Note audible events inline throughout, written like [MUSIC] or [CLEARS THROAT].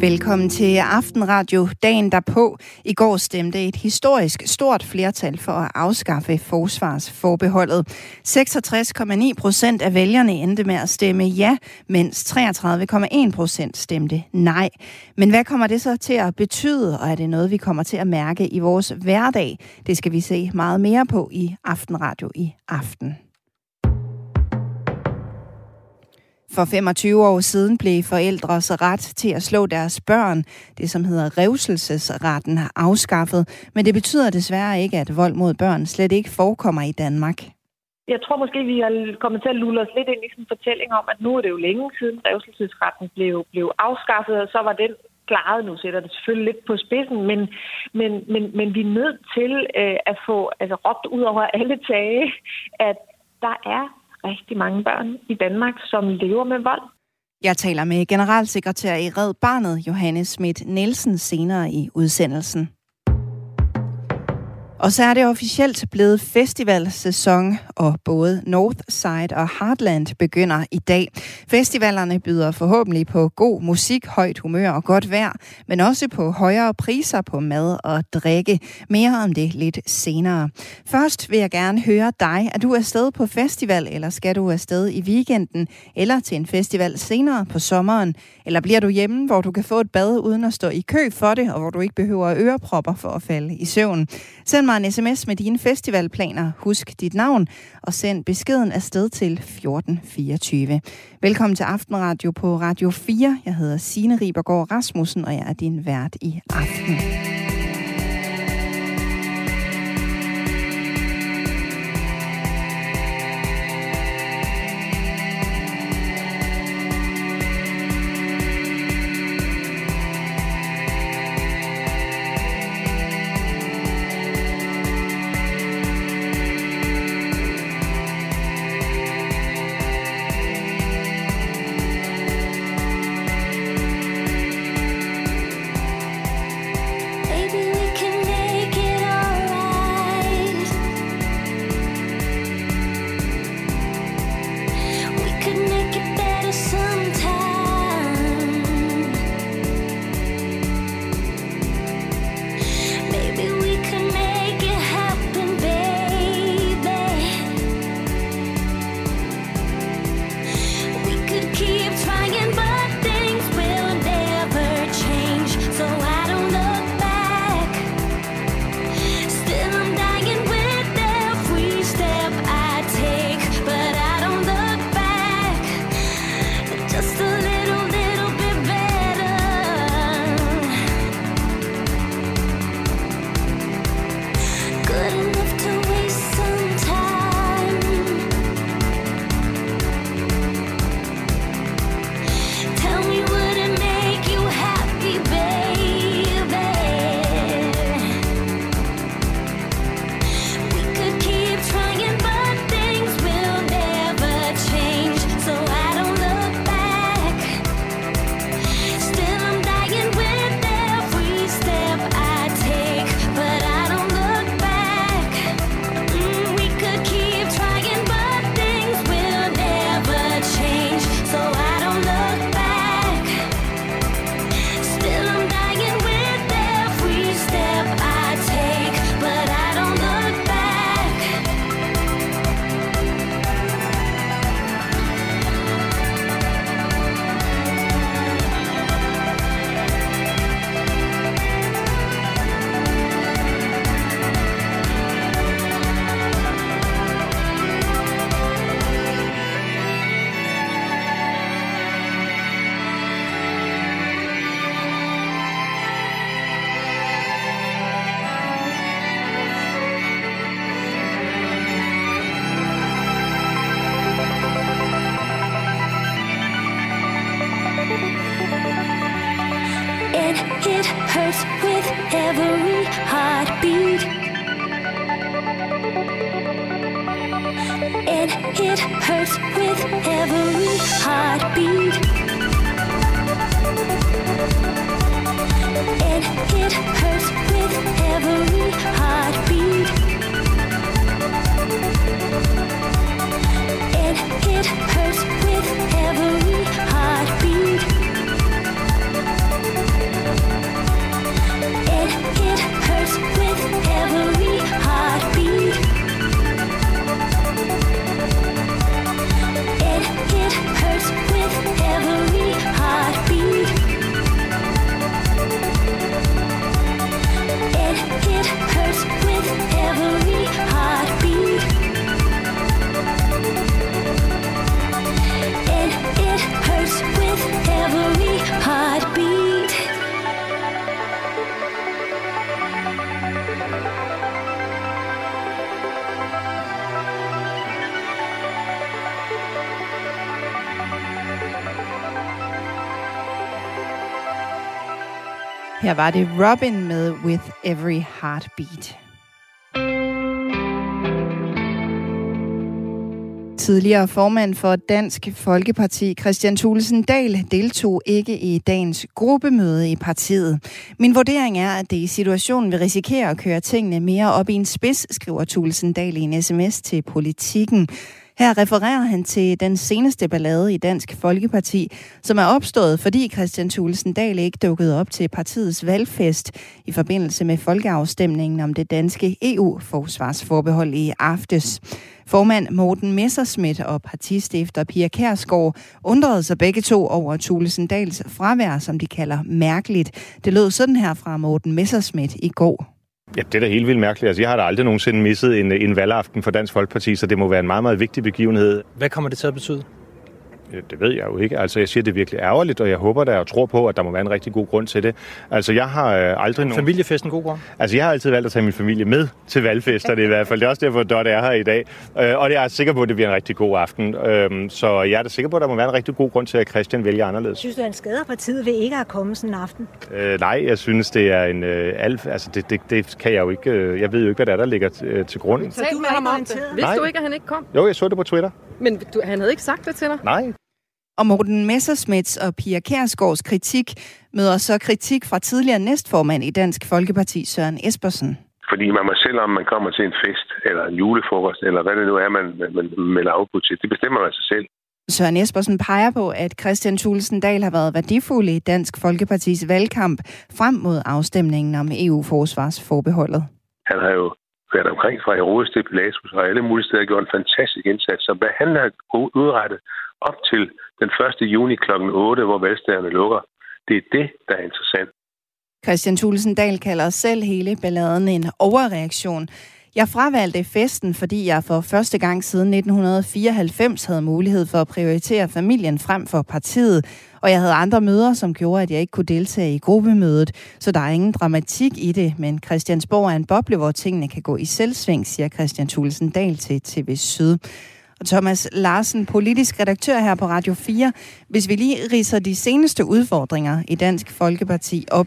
Velkommen til Aftenradio. Dagen derpå i går stemte et historisk stort flertal for at afskaffe forsvarsforbeholdet. 66,9 procent af vælgerne endte med at stemme ja, mens 33,1 procent stemte nej. Men hvad kommer det så til at betyde, og er det noget, vi kommer til at mærke i vores hverdag? Det skal vi se meget mere på i Aftenradio i aften. For 25 år siden blev forældres ret til at slå deres børn, det som hedder revselsesretten, afskaffet. Men det betyder desværre ikke, at vold mod børn slet ikke forekommer i Danmark. Jeg tror måske, vi har kommet til at lulle os lidt ind i sådan en fortælling om, at nu er det jo længe siden revselsesretten blev, blev afskaffet, og så var den klaret. Nu sætter det selvfølgelig lidt på spidsen, men, men, men, men vi er nødt til øh, at få altså, råbt ud over alle tage, at der er rigtig mange børn i Danmark, som lever med vold. Jeg taler med generalsekretær i Red Barnet, Johannes Schmidt Nielsen, senere i udsendelsen. Og så er det officielt blevet festivalsæson, og både Northside og Heartland begynder i dag. Festivalerne byder forhåbentlig på god musik, højt humør og godt vejr, men også på højere priser på mad og drikke. Mere om det lidt senere. Først vil jeg gerne høre dig. Er du afsted på festival, eller skal du afsted i weekenden, eller til en festival senere på sommeren? Eller bliver du hjemme, hvor du kan få et bad uden at stå i kø for det, og hvor du ikke behøver ørepropper for at falde i søvn? Send mig en sms med dine festivalplaner. Husk dit navn og send beskeden afsted til 1424. Velkommen til Aftenradio på Radio 4. Jeg hedder Signe Ribergaard Rasmussen, og jeg er din vært i aften. Her var det Robin med With Every Heartbeat. Tidligere formand for Dansk Folkeparti, Christian Thulesen Dahl, deltog ikke i dagens gruppemøde i partiet. Min vurdering er, at det i situationen vil risikere at køre tingene mere op i en spids, skriver Thulesen Dahl i en sms til politikken. Her refererer han til den seneste ballade i Dansk Folkeparti, som er opstået, fordi Christian Thulesen Dahl ikke dukkede op til partiets valgfest i forbindelse med folkeafstemningen om det danske EU-forsvarsforbehold i aftes. Formand Morten Messerschmidt og partistifter Pia Kærsgaard undrede sig begge to over Thulesen Dahls fravær, som de kalder mærkeligt. Det lød sådan her fra Morten Messerschmidt i går. Ja, det er da helt vildt mærkeligt. Altså, jeg har da aldrig nogensinde misset en, en valgaften for Dansk Folkeparti, så det må være en meget, meget vigtig begivenhed. Hvad kommer det til at betyde? Det ved jeg jo ikke. Altså, jeg siger, det er virkelig ærgerligt, og jeg håber da og tror på, at der må være en rigtig god grund til det. Altså, jeg har øh, aldrig nogen... Familiefest en god grund? Altså, jeg har altid valgt at tage min familie med til valgfesterne i hvert fald. Det er også derfor, Dot er her i dag. Øh, og det er jeg sikker på, at det bliver en rigtig god aften. Øh, så jeg er da sikker på, at der må være en rigtig god grund til, at Christian vælger anderledes. Synes du, han skader partiet ved ikke at komme sådan en aften? Øh, nej, jeg synes, det er en... Øh, alf... Altså, det, det, det, kan jeg jo ikke... Øh, jeg ved jo ikke, hvad der er, der ligger øh, til grund. Så du med ham om det? Vidste du ikke, at han ikke kom? Jo, jeg så det på Twitter. Men du, han havde ikke sagt det til dig? Nej, og Morten Messersmiths og Pia Kærsgaards kritik møder så kritik fra tidligere næstformand i Dansk Folkeparti, Søren Espersen. Fordi man må selv, om man kommer til en fest, eller en julefrokost, eller hvad det nu er, man, man, man melder afbud til, det bestemmer man sig selv. Søren Espersen peger på, at Christian Thulesen Dahl har været værdifuld i Dansk Folkepartis valgkamp frem mod afstemningen om EU-forsvarsforbeholdet. Han har jo været omkring fra Herodes til Pilatus, og alle mulige steder gjort en fantastisk indsats. Så hvad han har udrettet op til den 1. juni kl. 8, hvor valgstederne lukker. Det er det, der er interessant. Christian Thulesen Dahl kalder selv hele balladen en overreaktion. Jeg fravalgte festen, fordi jeg for første gang siden 1994 havde mulighed for at prioritere familien frem for partiet, og jeg havde andre møder, som gjorde, at jeg ikke kunne deltage i gruppemødet, så der er ingen dramatik i det, men Christiansborg er en boble, hvor tingene kan gå i selvsving, siger Christian Thulesen Dahl til TV Syd. Og Thomas Larsen, politisk redaktør her på Radio 4. Hvis vi lige riser de seneste udfordringer i Dansk Folkeparti op.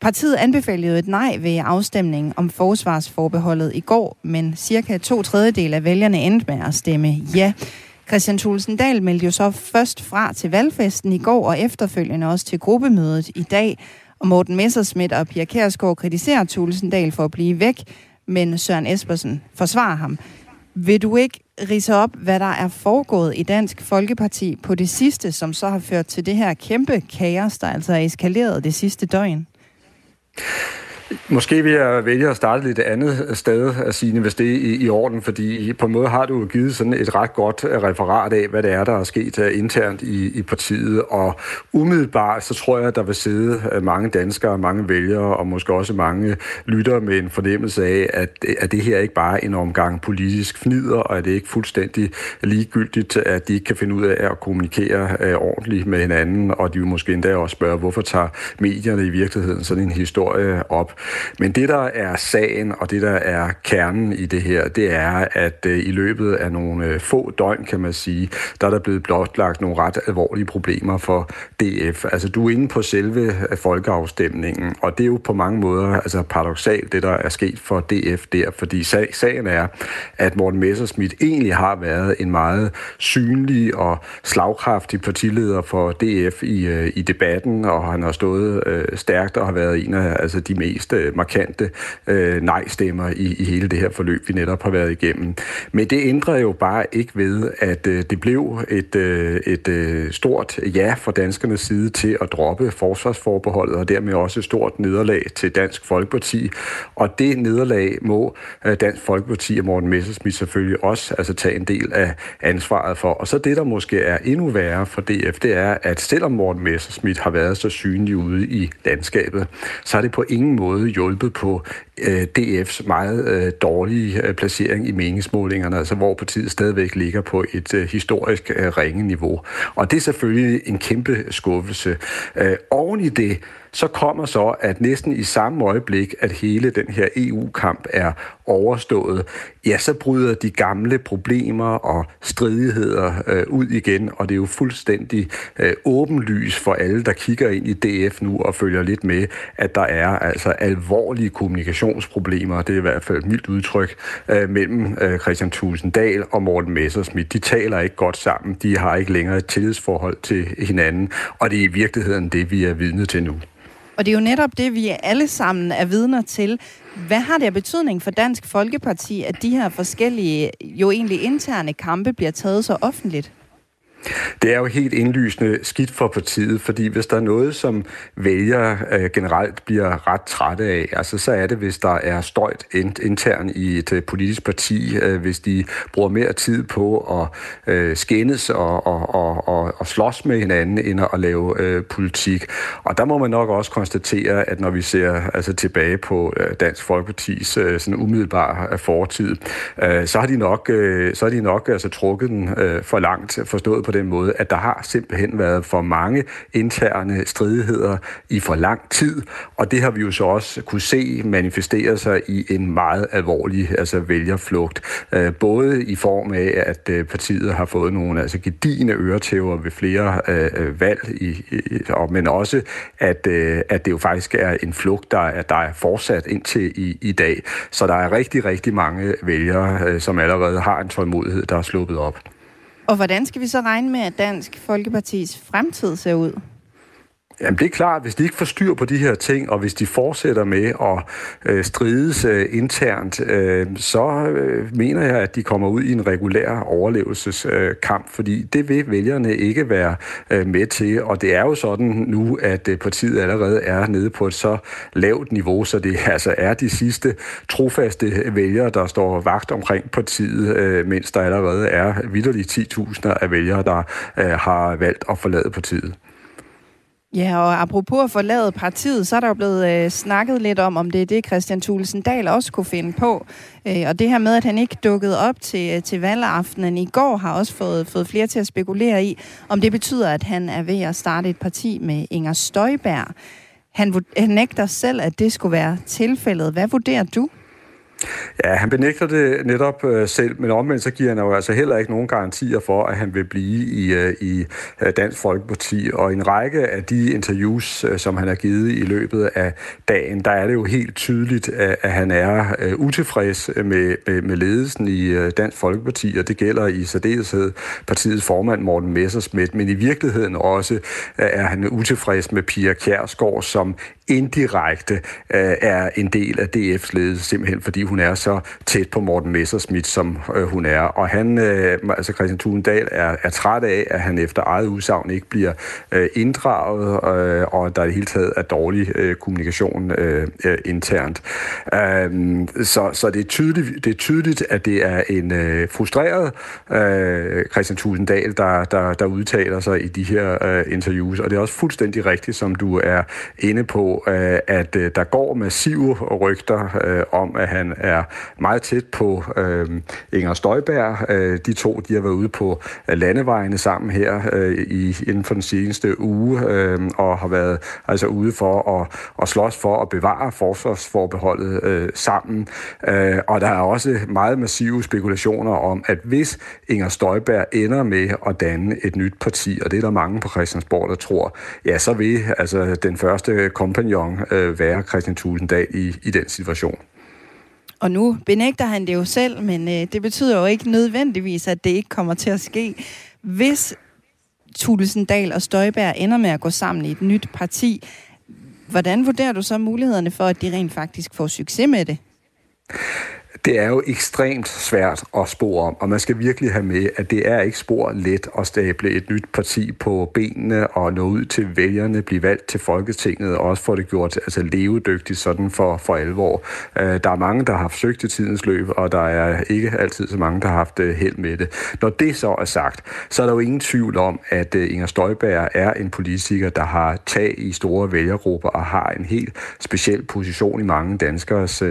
Partiet anbefalede et nej ved afstemningen om forsvarsforbeholdet i går, men cirka to tredjedel af vælgerne endte med at stemme ja. Christian Thulesen Dahl meldte jo så først fra til valgfesten i går, og efterfølgende også til gruppemødet i dag. Og Morten Messerschmidt og Pia Kærsgaard kritiserer Thulesen Dahl for at blive væk, men Søren Espersen forsvarer ham. Vil du ikke rise op, hvad der er foregået i Dansk Folkeparti på det sidste, som så har ført til det her kæmpe kaos, der altså er eskaleret det sidste døgn? Måske vil jeg vælge at starte lidt andet sted Signe, hvis det er i, i orden, fordi på en måde har du givet sådan et ret godt øh, referat af, hvad det er, der er sket øh, internt i, i partiet, og umiddelbart så tror jeg, at der vil sidde øh, mange danskere, mange vælgere og måske også mange lyttere med en fornemmelse af, at, at det her ikke bare er en omgang politisk fnider, og at det ikke fuldstændig ligegyldigt, at de ikke kan finde ud af at kommunikere ordentligt med hinanden, og de vil måske endda også spørge, hvorfor tager medierne i virkeligheden sådan en historie op. Men det, der er sagen, og det, der er kernen i det her, det er, at øh, i løbet af nogle øh, få døgn, kan man sige, der er der blevet blotlagt nogle ret alvorlige problemer for DF. Altså, du er inde på selve øh, folkeafstemningen, og det er jo på mange måder altså, paradoxalt, det der er sket for DF der, fordi sag, sagen er, at Morten Messerschmidt egentlig har været en meget synlig og slagkraftig partileder for DF i, i debatten, og han har stået øh, stærkt og har været en af altså, de mest mest øh, markante øh, nej-stemmer i, i hele det her forløb, vi netop har været igennem. Men det ændrer jo bare ikke ved, at øh, det blev et, øh, et øh, stort ja fra danskernes side til at droppe forsvarsforbeholdet, og dermed også et stort nederlag til Dansk Folkeparti. Og det nederlag må øh, Dansk Folkeparti og Morten Messersmith selvfølgelig også altså, tage en del af ansvaret for. Og så det, der måske er endnu værre for DF, det er, at selvom Morten Messersmith har været så synlig ude i landskabet, så er det på ingen måde måde hjulpet på øh, DF's meget øh, dårlige øh, placering i meningsmålingerne, altså hvor partiet stadigvæk ligger på et øh, historisk øh, ringe niveau. Og det er selvfølgelig en kæmpe skuffelse. Øh, oven i det, Så kommer så, at næsten i samme øjeblik, at hele den her EU-kamp er overstået, ja, så bryder de gamle problemer og stridigheder øh, ud igen, og det er jo fuldstændig øh, åbenlys for alle, der kigger ind i DF nu og følger lidt med, at der er altså alvorlige kommunikationsproblemer, det er i hvert fald et mildt udtryk, øh, mellem øh, Christian Tulsendal og Morten Messersmith. De taler ikke godt sammen, de har ikke længere et tillidsforhold til hinanden, og det er i virkeligheden det, vi er vidne til nu. Og det er jo netop det, vi alle sammen er vidner til. Hvad har det af betydning for Dansk Folkeparti, at de her forskellige, jo egentlig interne kampe bliver taget så offentligt? Det er jo helt indlysende skidt for partiet, fordi hvis der er noget, som vælgere øh, generelt bliver ret trætte af, altså så er det, hvis der er støjt internt i et øh, politisk parti, øh, hvis de bruger mere tid på at øh, skændes og, og, og, og, og slås med hinanden, end at lave øh, politik. Og der må man nok også konstatere, at når vi ser altså, tilbage på øh, Dansk Folkepartis øh, sådan umiddelbare øh, fortid, øh, så har de nok, øh, så har de nok altså, trukket den øh, for langt, forstået på den måde, at der har simpelthen været for mange interne stridigheder i for lang tid, og det har vi jo så også kunne se manifestere sig i en meget alvorlig altså vælgerflugt. Øh, både i form af, at øh, partiet har fået nogle altså gedigende øretæver ved flere øh, øh, valg, i, i, og, men også, at, øh, at det jo faktisk er en flugt, der er, der er fortsat indtil i, i dag. Så der er rigtig, rigtig mange vælgere, øh, som allerede har en tålmodighed, der er sluppet op. Og hvordan skal vi så regne med, at Dansk Folkepartis fremtid ser ud? Jamen det er klart, hvis de ikke får styr på de her ting, og hvis de fortsætter med at øh, strides øh, internt, øh, så øh, mener jeg, at de kommer ud i en regulær overlevelseskamp, øh, fordi det vil vælgerne ikke være øh, med til, og det er jo sådan nu, at øh, partiet allerede er nede på et så lavt niveau, så det [LAUGHS] altså er de sidste trofaste vælgere, der står vagt omkring partiet, øh, mens der allerede er vidderligt 10.000 af vælgere, der øh, har valgt at forlade partiet. Ja, og apropos at forlade partiet, så er der jo blevet øh, snakket lidt om, om det er det, Christian Thulesen Dahl også kunne finde på. Øh, og det her med, at han ikke dukkede op til, øh, til valgaftenen i går, har også fået, fået flere til at spekulere i, om det betyder, at han er ved at starte et parti med Inger Støjberg. Han, han nægter selv, at det skulle være tilfældet. Hvad vurderer du? Ja, han benægter det netop øh, selv, men omvendt så giver han jo altså heller ikke nogen garantier for, at han vil blive i, øh, i øh, Dansk Folkeparti. Og en række af de interviews, øh, som han har givet i løbet af dagen, der er det jo helt tydeligt, at, at han er øh, utilfreds med, med, med ledelsen i øh, Dansk Folkeparti, og det gælder i særdeleshed partiets formand Morten Messersmith, men i virkeligheden også øh, er han utilfreds med Pia Kjærsgaard, som indirekte øh, er en del af DF's ledelse, simpelthen fordi hun er så tæt på Morten Messerschmidt, som øh, hun er. Og han, øh, altså Christian Thulendal, er, er træt af, at han efter eget udsagn ikke bliver øh, inddraget, øh, og der i det hele taget er dårlig øh, kommunikation øh, øh internt. Øh, så så det, er tydeligt, det er tydeligt, at det er en øh, frustreret øh, Christian Thulendal, der, der, der udtaler sig i de her øh, interviews, og det er også fuldstændig rigtigt, som du er inde på, øh, at øh, der går massive rygter øh, om, at han er meget tæt på øh, Inger Støjberg. Øh, de to de har været ude på øh, landevejene sammen her øh, i, inden for den seneste uge, øh, og har været altså ude for at, at slås for at bevare forsvarsforbeholdet øh, sammen. Øh, og der er også meget massive spekulationer om, at hvis Inger Støjberg ender med at danne et nyt parti, og det er der mange på Christiansborg, der tror, ja, så vil altså den første kompagnon øh, være Christian Tulsendal i, i den situation. Og nu benægter han det jo selv, men øh, det betyder jo ikke nødvendigvis, at det ikke kommer til at ske. Hvis Tulsendal og Støjberg ender med at gå sammen i et nyt parti, hvordan vurderer du så mulighederne for, at de rent faktisk får succes med det? Det er jo ekstremt svært at spore om, og man skal virkelig have med, at det er ikke spor let at stable et nyt parti på benene og nå ud til vælgerne, blive valgt til Folketinget og også få det gjort altså levedygtigt sådan for, for alvor. Øh, der er mange, der har forsøgt i tidens løb, og der er ikke altid så mange, der har haft øh, held med det. Når det så er sagt, så er der jo ingen tvivl om, at øh, Inger Støjberg er en politiker, der har tag i store vælgergrupper og har en helt speciel position i mange danskers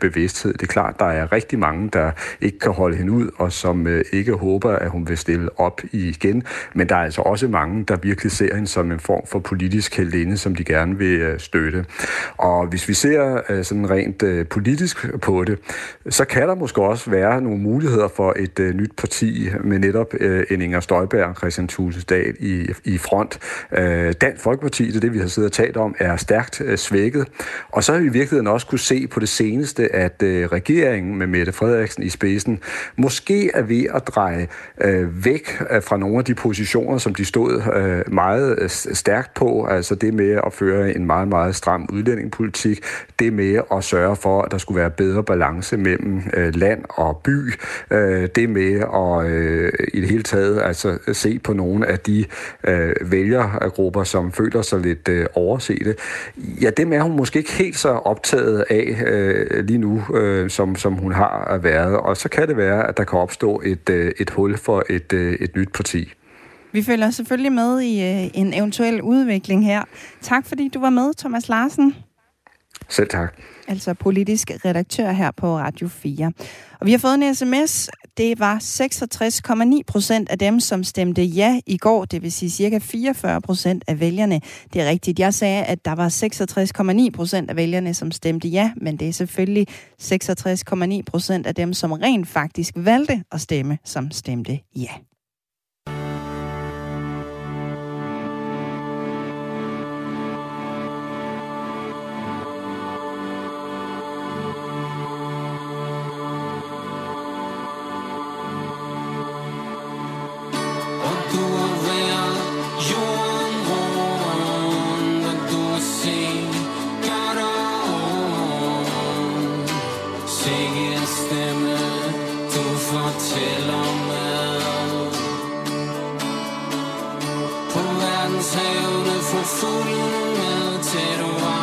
bevidsthed. Det er klart, der er rigtig mange, der ikke kan holde hende ud, og som øh, ikke håber, at hun vil stille op igen. Men der er altså også mange, der virkelig ser hende som en form for politisk heldinde, som de gerne vil øh, støtte. Og hvis vi ser øh, sådan rent øh, politisk på det, så kan der måske også være nogle muligheder for et øh, nyt parti med netop øh, en Inger Støjberg og Christian Tulsendal i, i front. Øh, Dansk Folkeparti, det er det, vi har siddet og talt om, er stærkt øh, svækket. Og så har vi i virkeligheden også kunne se på det seneste, at øh, regeringen med Mette Frederiksen i spidsen måske er ved at dreje øh, væk øh, fra nogle af de positioner, som de stod øh, meget øh, stærkt på. Altså det med at føre en meget, meget stram udlændingepolitik. Det med at sørge for, at der skulle være bedre balance mellem øh, land og by. Øh, det med at øh, i det hele taget altså, se på nogle af de øh, vælgergrupper, som føler sig lidt øh, oversete. Ja, dem er hun måske ikke helt så optaget af øh, lige nu, øh, som, som hun har været. Og så kan det være, at der kan opstå et, øh, et hul for et, øh, et nyt parti. Vi følger selvfølgelig med i øh, en eventuel udvikling her. Tak fordi du var med, Thomas Larsen. Selv tak. Altså politisk redaktør her på Radio 4. Og vi har fået en sms. Det var 66,9 procent af dem, som stemte ja i går. Det vil sige cirka 44 procent af vælgerne. Det er rigtigt. Jeg sagde, at der var 66,9 procent af vælgerne, som stemte ja. Men det er selvfølgelig 66,9 procent af dem, som rent faktisk valgte at stemme, som stemte ja. phone melted away.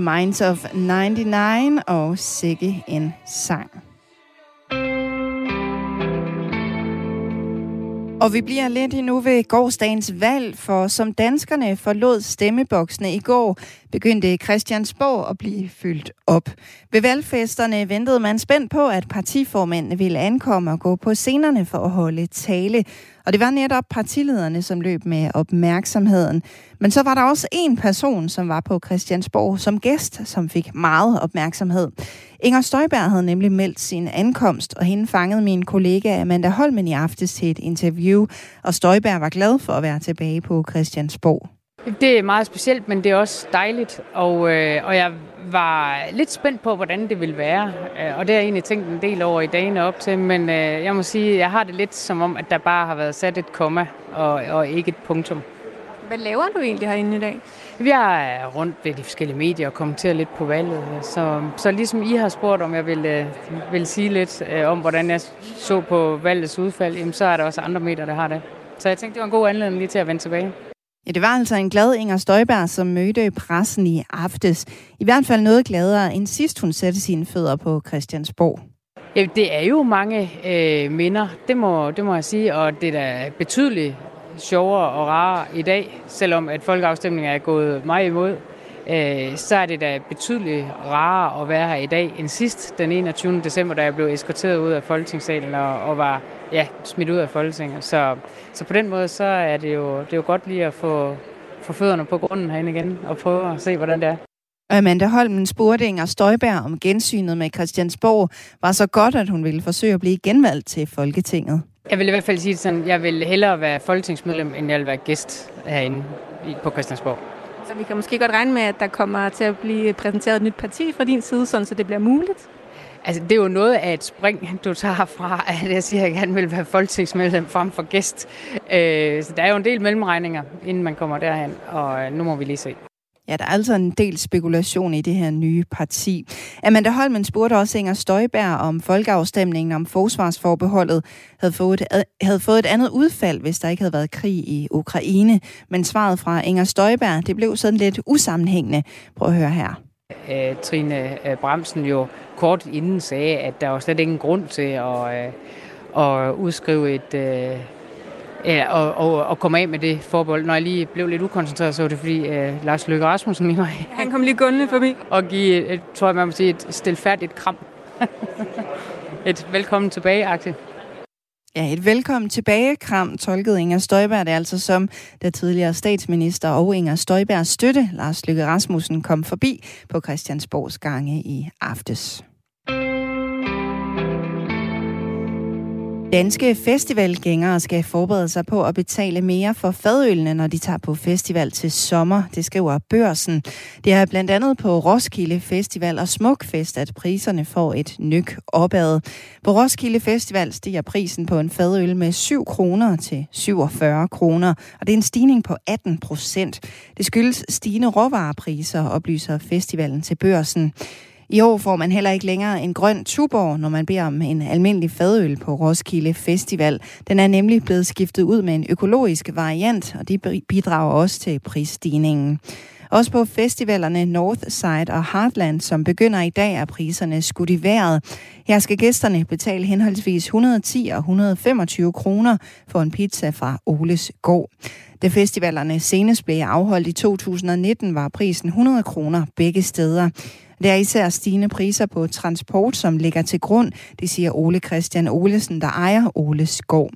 The Minds of 99 og Sikke en sang. Og vi bliver lidt endnu ved gårdsdagens valg, for som danskerne forlod stemmeboksene i går, begyndte Christiansborg at blive fyldt op. Ved valgfesterne ventede man spændt på, at partiformændene ville ankomme og gå på scenerne for at holde tale. Og det var netop partilederne, som løb med opmærksomheden. Men så var der også en person, som var på Christiansborg som gæst, som fik meget opmærksomhed. Inger Støjberg havde nemlig meldt sin ankomst, og hende fangede min kollega Amanda Holmen i aftes til et interview. Og Støjberg var glad for at være tilbage på Christiansborg. Det er meget specielt, men det er også dejligt, og, øh, og jeg var lidt spændt på, hvordan det ville være. Øh, Og det har jeg egentlig tænkt en del over i dagene op til, men øh, jeg må sige, jeg har det lidt som om, at der bare har været sat et komma og, og ikke et punktum. Hvad laver du egentlig herinde i dag? Vi er rundt ved de forskellige medier og kommenterer lidt på valget, så, så ligesom I har spurgt, om jeg vil, øh, vil sige lidt øh, om, hvordan jeg så på valgets udfald, jamen, så er der også andre medier, der har det. Så jeg tænkte, det var en god anledning lige til at vende tilbage. Ja, det var altså en glad Inger Støjberg, som mødte pressen i aftes. I hvert fald noget gladere, end sidst hun satte sine fødder på Christiansborg. Ja, det er jo mange øh, minder, det må, det må jeg sige, og det er da betydeligt sjovere og rarere i dag, selvom at folkeafstemningen er gået mig imod. Øh, så er det da betydeligt rarere at være her i dag end sidst, den 21. december, da jeg blev eskorteret ud af Folketingssalen og, og var ja, smidt ud af Folketinget. Så, så på den måde, så er det jo, det er jo godt lige at få, få fødderne på grunden herinde igen og prøve at se, hvordan det er. Amanda Holmen spurgte Inger Støjberg om gensynet med Christiansborg var så godt, at hun ville forsøge at blive genvalgt til Folketinget. Jeg vil i hvert fald sige det sådan, jeg vil hellere være folketingsmedlem, end jeg vil være gæst herinde på Christiansborg. Så vi kan måske godt regne med, at der kommer til at blive præsenteret et nyt parti fra din side, sådan så det bliver muligt. Altså, det er jo noget af et spring, du tager fra, at jeg siger, at jeg gerne vil være folketingsmedlem frem for gæst. Øh, så der er jo en del mellemregninger, inden man kommer derhen, og øh, nu må vi lige se. Ja, der er altså en del spekulation i det her nye parti. Amanda Holmen spurgte også Inger Støjberg om folkeafstemningen om forsvarsforbeholdet havde fået, et, havde fået et andet udfald, hvis der ikke havde været krig i Ukraine. Men svaret fra Inger Støjberg, det blev sådan lidt usammenhængende. Prøv at høre her. Øh, Trine øh, Bremsen jo kort inden sagde, at der var slet ingen grund til at, øh, at udskrive et... Øh, Ja, og, og, og komme af med det forbold. Når jeg lige blev lidt ukoncentreret, så var det fordi øh, Lars Løkke Rasmussen lige var Han kom lige gående forbi. og give, et, tror jeg, man må sige, et stilfærdigt kram. et velkommen tilbage aktie. Ja, et velkommen tilbage kram tolkede Inger Støjberg det altså som, da tidligere statsminister og Inger Støjbergs støtte, Lars Løkke Rasmussen, kom forbi på Christiansborgs gange i aftes. Danske festivalgængere skal forberede sig på at betale mere for fadølene, når de tager på festival til sommer, det skriver børsen. Det er blandt andet på Roskilde Festival og Smukfest, at priserne får et nyk opad. På Roskilde Festival stiger prisen på en fadøl med 7 kroner til 47 kroner, og det er en stigning på 18 procent. Det skyldes stigende råvarepriser, oplyser festivalen til børsen. I år får man heller ikke længere en grøn tuborg, når man beder om en almindelig fadøl på Roskilde Festival. Den er nemlig blevet skiftet ud med en økologisk variant, og det bidrager også til prisstigningen. Også på festivalerne Northside og Heartland, som begynder i dag, er priserne skudt i vejret. Her skal gæsterne betale henholdsvis 110 og 125 kroner for en pizza fra Oles Gård. Da festivalerne senest blev afholdt i 2019, var prisen 100 kroner begge steder. Det er især stigende priser på transport, som ligger til grund, det siger Ole Christian Olesen, der ejer Oles Gård.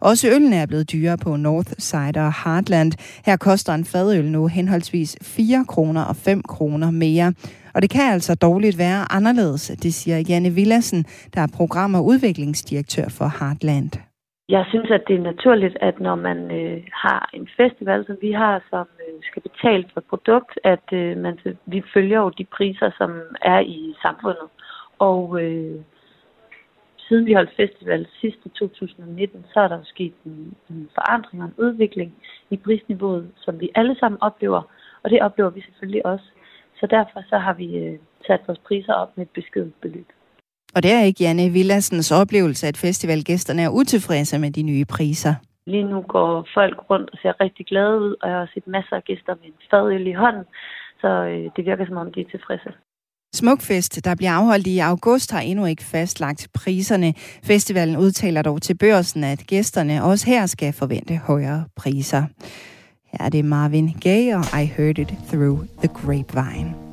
Også ølene er blevet dyrere på Northside og Heartland. Her koster en fadøl nu henholdsvis 4 kroner og 5 kroner mere. Og det kan altså dårligt være anderledes, det siger Janne Villassen, der er program- og udviklingsdirektør for Heartland. Jeg synes, at det er naturligt, at når man øh, har en festival, som vi har, som øh, skal betale for et produkt, at øh, man, vi følger jo de priser, som er i samfundet. Og øh, siden vi holdt festival sidste 2019, så er der jo sket en, en forandring og en udvikling i prisniveauet, som vi alle sammen oplever. Og det oplever vi selvfølgelig også. Så derfor så har vi øh, sat vores priser op med et beskedent beløb. Og det er ikke Janne Villassens oplevelse, at festivalgæsterne er utilfredse med de nye priser. Lige nu går folk rundt og ser rigtig glade ud, og jeg har set masser af gæster med en fadøl i hånden, så øh, det virker som om, de er tilfredse. Smukfest, der bliver afholdt i august, har endnu ikke fastlagt priserne. Festivalen udtaler dog til børsen, at gæsterne også her skal forvente højere priser. Her er det Marvin Gaye og I Heard It Through the Grapevine.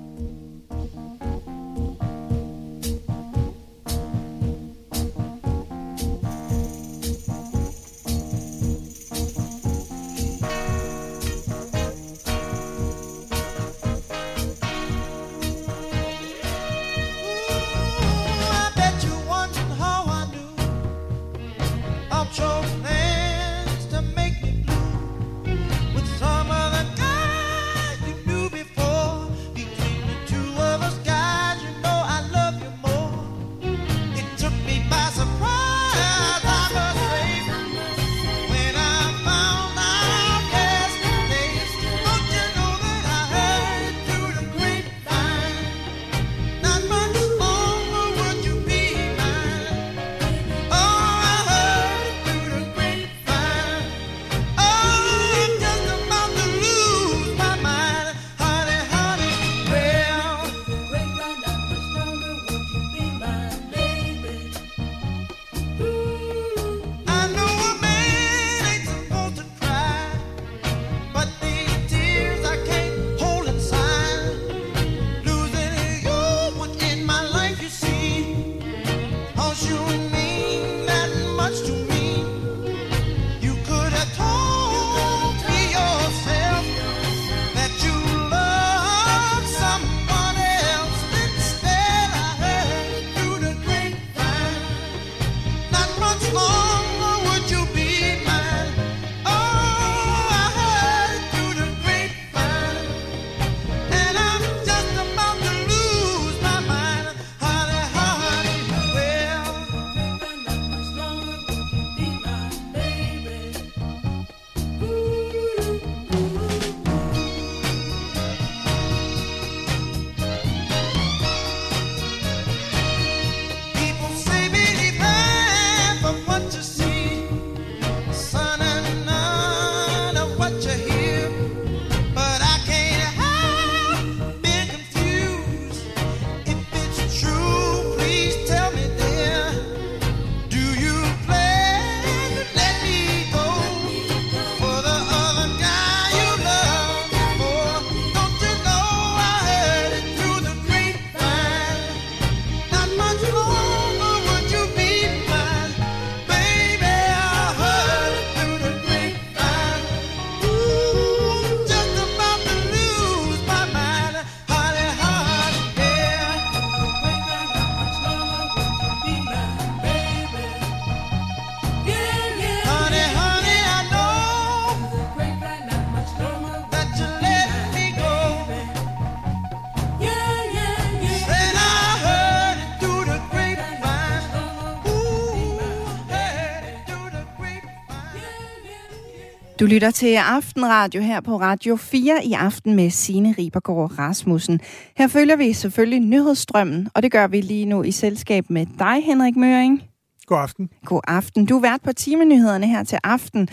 Du lytter til Aftenradio her på Radio 4 i aften med Signe Ribergaard Rasmussen. Her følger vi selvfølgelig nyhedsstrømmen, og det gør vi lige nu i selskab med dig, Henrik Møring. God aften. God aften. Du er vært på timenyhederne her til aften.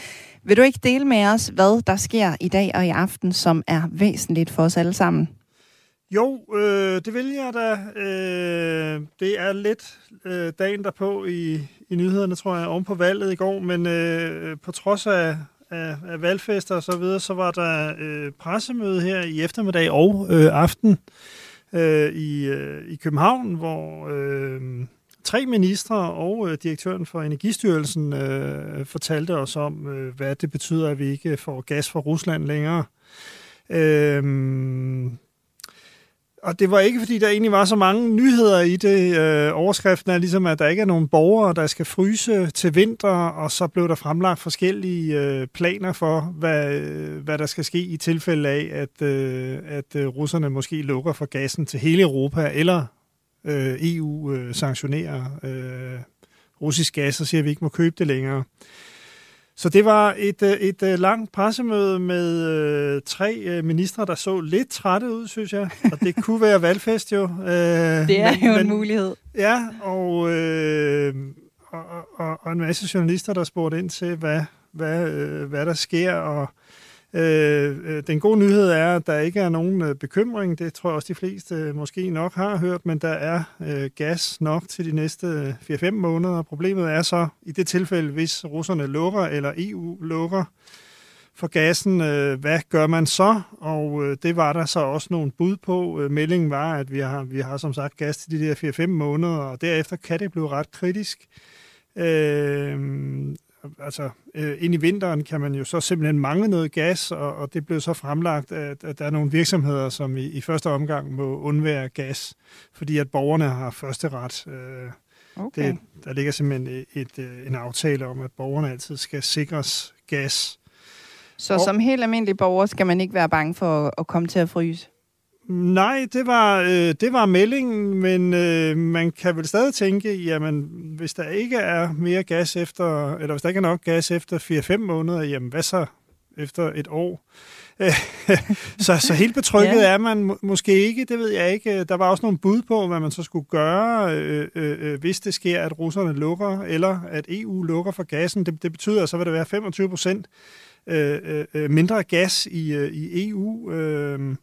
Vil du ikke dele med os, hvad der sker i dag og i aften, som er væsentligt for os alle sammen? Jo, øh, det vil jeg da. Øh, det er lidt øh, dagen derpå i, i nyhederne, tror jeg, oven på valget i går, men øh, på trods af, af, af valgfester og så videre, så var der øh, pressemøde her i eftermiddag og øh, aften øh, i, øh, i København, hvor øh, tre ministre og øh, direktøren for Energistyrelsen øh, fortalte os om, øh, hvad det betyder, at vi ikke får gas fra Rusland længere. Øh, og det var ikke, fordi der egentlig var så mange nyheder i det. Øh, overskriften er ligesom, at der ikke er nogen borgere, der skal fryse til vinter, og så blev der fremlagt forskellige øh, planer for, hvad, øh, hvad der skal ske i tilfælde af, at, øh, at øh, russerne måske lukker for gassen til hele Europa, eller øh, EU øh, sanktionerer øh, russisk gas, og siger, at vi ikke må købe det længere. Så det var et, øh, et, et langt pressemøde med øh, tre øh, ministre, der så lidt trætte ud, synes jeg. Og det [LAUGHS] kunne være valgfest jo. Øh, Det er jo en mulighed. Ja, og, øh, og, og, og en masse journalister, der spurgte ind til, hvad, hvad, øh, hvad der sker. Og øh, Øh, øh, den gode nyhed er, at der ikke er nogen øh, bekymring. Det tror jeg også, de fleste øh, måske nok har hørt, men der er øh, gas nok til de næste 4-5 måneder. Problemet er så, i det tilfælde, hvis russerne lukker, eller EU lukker, for gassen, øh, hvad gør man så? Og øh, det var der så også nogle bud på. Øh, meldingen var, at vi har, vi har som sagt gas til de der 4-5 måneder, og derefter kan det blive ret kritisk. Øh, altså, øh, ind i vinteren kan man jo så simpelthen mangle noget gas, og, og det blev så fremlagt, at, at der er nogle virksomheder, som i, i første omgang må undvære gas, fordi at borgerne har første ret. Øh, Okay. det, der ligger simpelthen et, et, øh, en aftale om, at borgerne altid skal sikres gas. Så Og- som helt almindelig borger skal man ikke være bange for at- at komme til at fryse? Nej, det var, øh, det var meldingen, men øh, man kan vel stadig tænke, jamen, hvis der ikke er mere gas efter, eller hvis der ikke er nok gas efter 4-5 måneder, jamen, hvad så efter et år? [LAUGHS] Så, så helt betrykket Ja. er man må, måske ikke, det ved jeg ikke. Der var også nogle bud på, hvad man så skulle gøre, øh, øh, øh, hvis det sker, at russerne lukker, eller at EU lukker for gassen. Det, det betyder, at så vil der være 25 procent øh, øh, øh, mindre gas i, øh, i EU. Øh,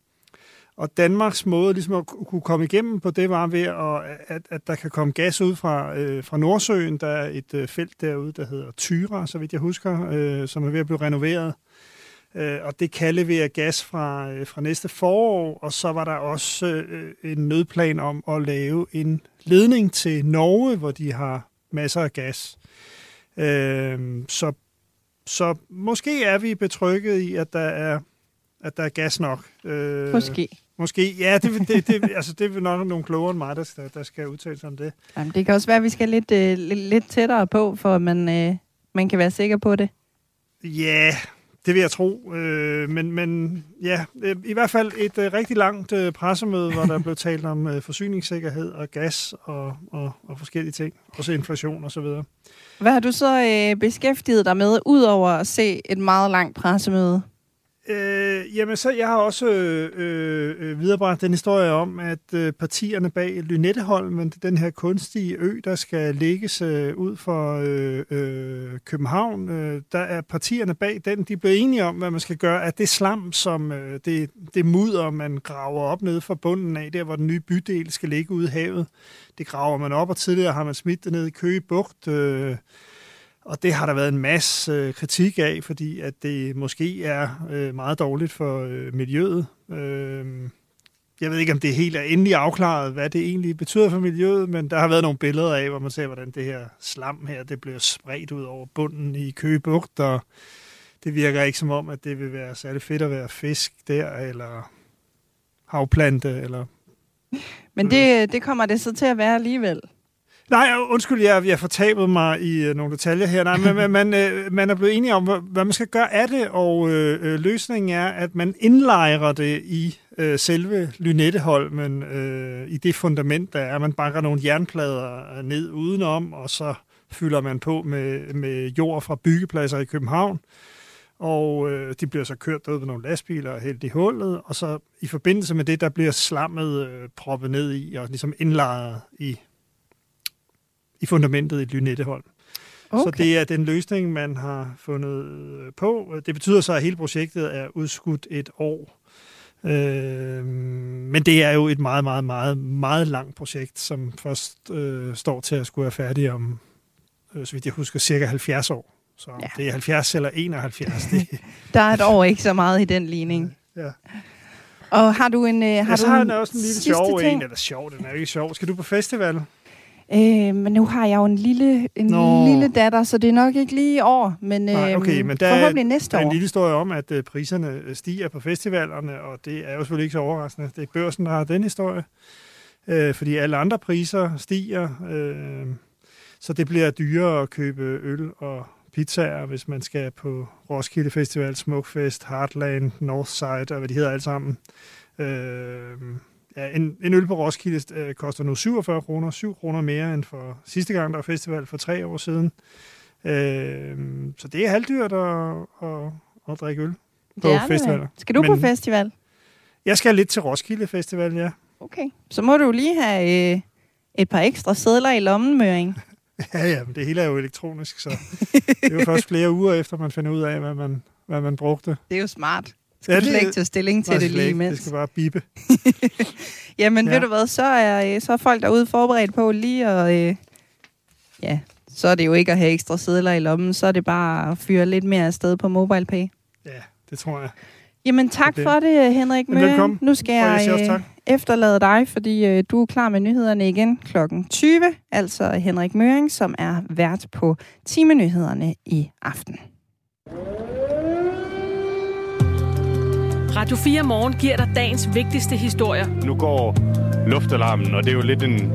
og Danmarks måde ligesom at kunne komme igennem på det var ved, at, at, at der kan komme gas ud fra, øh, fra Nordsøen. Der er et øh, felt derude, der hedder Tyra, så vidt jeg husker, øh, som er ved at blive renoveret. Øh, og det kan levere gas fra, øh, fra næste forår. Og så var der også øh, en nødplan om at lave en ledning til Norge, hvor de har masser af gas. Øh, så, så måske er vi betrykket i, at der er, at der er gas nok. Øh, Måske. Måske, ja, det, det, det, altså, det er nok nogle klogere end mig, der skal, der skal udtale sig om det. Jamen, det kan også være, at vi skal lidt, øh, lidt, lidt tættere på, for at man, øh, man kan være sikker på det. Ja, det vil jeg tro. Øh, men, men ja, øh, i hvert fald et øh, rigtig langt øh, pressemøde, hvor der blev talt om øh, forsyningssikkerhed og gas og, og, og forskellige ting. Også inflation og så videre. Hvad har du så øh, beskæftiget dig med, udover at se et meget langt pressemøde? Øh, jamen, så jeg har også øh, øh, viderebragt den historie om, at øh, partierne bag Lynetteholmen, den her kunstige ø, der skal lægges øh, ud for øh, øh, København, øh, der er partierne bag den, de blev enige om, hvad man skal gøre, at det slam, som øh, det, det mudder, man graver op nede fra bunden af, der hvor den nye bydel skal ligge ude i havet, det graver man op, og tidligere har man smidt det ned i Køge Bugt, øh, og det har der været en masse øh, kritik af, fordi at det måske er øh, meget dårligt for øh, miljøet. Øh, jeg ved ikke, om det helt er endelig afklaret, hvad det egentlig betyder for miljøet, men der har været nogle billeder af, hvor man ser, hvordan det her slam her, det bliver spredt ud over bunden i Køge Bugt, og det virker ikke som om, at det vil være særlig fedt at være fisk der, eller havplante, eller Men det, det kommer det så til at være alligevel. Nej, undskyld, jeg, jeg fortabet mig i øh, nogle detaljer her. Nej, men, [LAUGHS] man, øh, man er blevet enige om, hvad, hvad man skal gøre af det, og øh, øh, løsningen er, at man indlejrer det i øh, selve Lynetteholmen, øh, i det fundament, der er. Man banker nogle jernplader ned udenom, og så fylder man på med, med jord fra byggepladser i København. og øh, de bliver så kørt ud ved nogle lastbiler og hældt i hullet, og så i forbindelse med det, der bliver slammet øh, proppet ned i, og ligesom indlejret i, i fundamentet i Lynetteholm. Okay. Så det er den løsning, man har fundet øh, på. Det betyder så, at hele projektet er udskudt et år. Øh, men det er jo et meget, meget, meget, meget langt projekt, som først øh, står til at skulle være færdig om, øh, så vidt jeg husker, cirka 70 år. Så ja. det er 70 eller 71. Det, [LAUGHS] Der er et år ikke så meget i den ligning. ja. Og har du en øh, har ja, så du har en også en lille sjov ting? en, eller sjov, den er jo ikke sjov. Skal du på festival? Øh, men nu har jeg jo en lille, en Nå. lille datter, så det er nok ikke lige i år, men, øh, Nej, okay, men der, forhåbentlig næste der er en år. lille historie om, at øh, priserne øh, stiger på festivalerne, og det er jo selvfølgelig ikke så overraskende. Det er børsen, der har den historie, øh, fordi alle andre priser stiger, øh, så det bliver dyrere at købe øl og pizzaer, hvis man skal på Roskilde Festival, Smukfest, Heartland, Northside og hvad de hedder alle sammen. Øh, ja, en, en øl på Roskilde øh, koster nu 47 kroner, 7 kroner mere end for sidste gang, der var festival for tre år siden. Øh, så det er halvdyrt at, at, at drikke øl på Det er det festivaler. vel. Skal du på festival? Jeg skal lidt til Roskilde Festival, ja. Okay. Så må du lige have øh, et par ekstra sædler i lommen, Møring. [LAUGHS] Ja, ja, men det hele er jo elektronisk, så det er jo først [LAUGHS] flere uger efter, man finder ud af, hvad man, hvad man brugte. Det er jo smart. Skal du slet ikke tage stilling til det lige imens? Det skal bare bippe. [LAUGHS] Jamen, ja. Ja. ved du hvad, så er, øh, så er folk derude forberedt på lige at... Øh, ja, så er det jo ikke at have ekstra sædler i lommen, så er det bare at fyre lidt mere afsted på MobilePay. Det tror jeg. Jamen tak Det- for det, Henrik velkommen. Nu skal jeg jeg, øh, efterlade dig, fordi øh, du er klar med nyhederne igen klokken 20. Altså Henrik Møring, som er vært på timenyhederne i aften. Radio 4 Morgen giver dig dagens vigtigste historier. Nu går luftalarmen, og det er jo lidt en,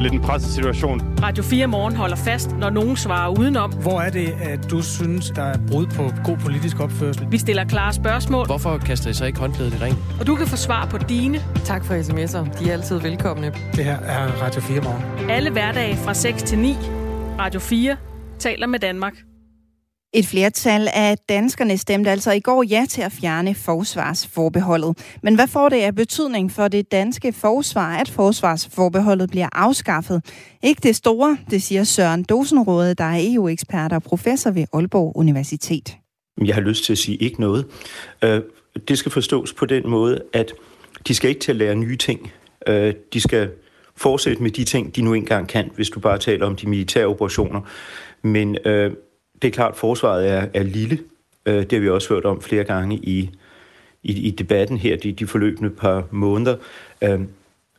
lidt en presset situation. Radio 4 Morgen holder fast, når nogen svarer udenom. Hvor er det, at du synes, der er brud på god politisk opførsel? Vi stiller klare spørgsmål, Hvorfor kaster I så ikke håndklædet i ring? og du kan få svar på dine. Tak for sms'er. De er altid velkomne. Det her er Radio 4 Morgen. Alle hverdage fra 6 til 9. Radio 4 taler med Danmark. Et flertal af danskerne stemte altså i går ja til at fjerne forsvarsforbeholdet. Men hvad får det af betydning for det danske forsvar, at forsvarsforbeholdet bliver afskaffet? Ikke det store, det siger Søren Dosenråde, der er EU-ekspert og professor ved Aalborg Universitet. Jeg har lyst til at sige ikke noget. Øh, Det skal forstås på den måde, at de skal ikke til at lære nye ting. Øh, De skal fortsætte med de ting, de nu engang kan, hvis du bare taler om de militære operationer. Men øh, det er klart, at forsvaret er, er lille. Øh, det har vi også hørt om flere gange i, i, i debatten her, de, de forløbende par måneder. Øhm,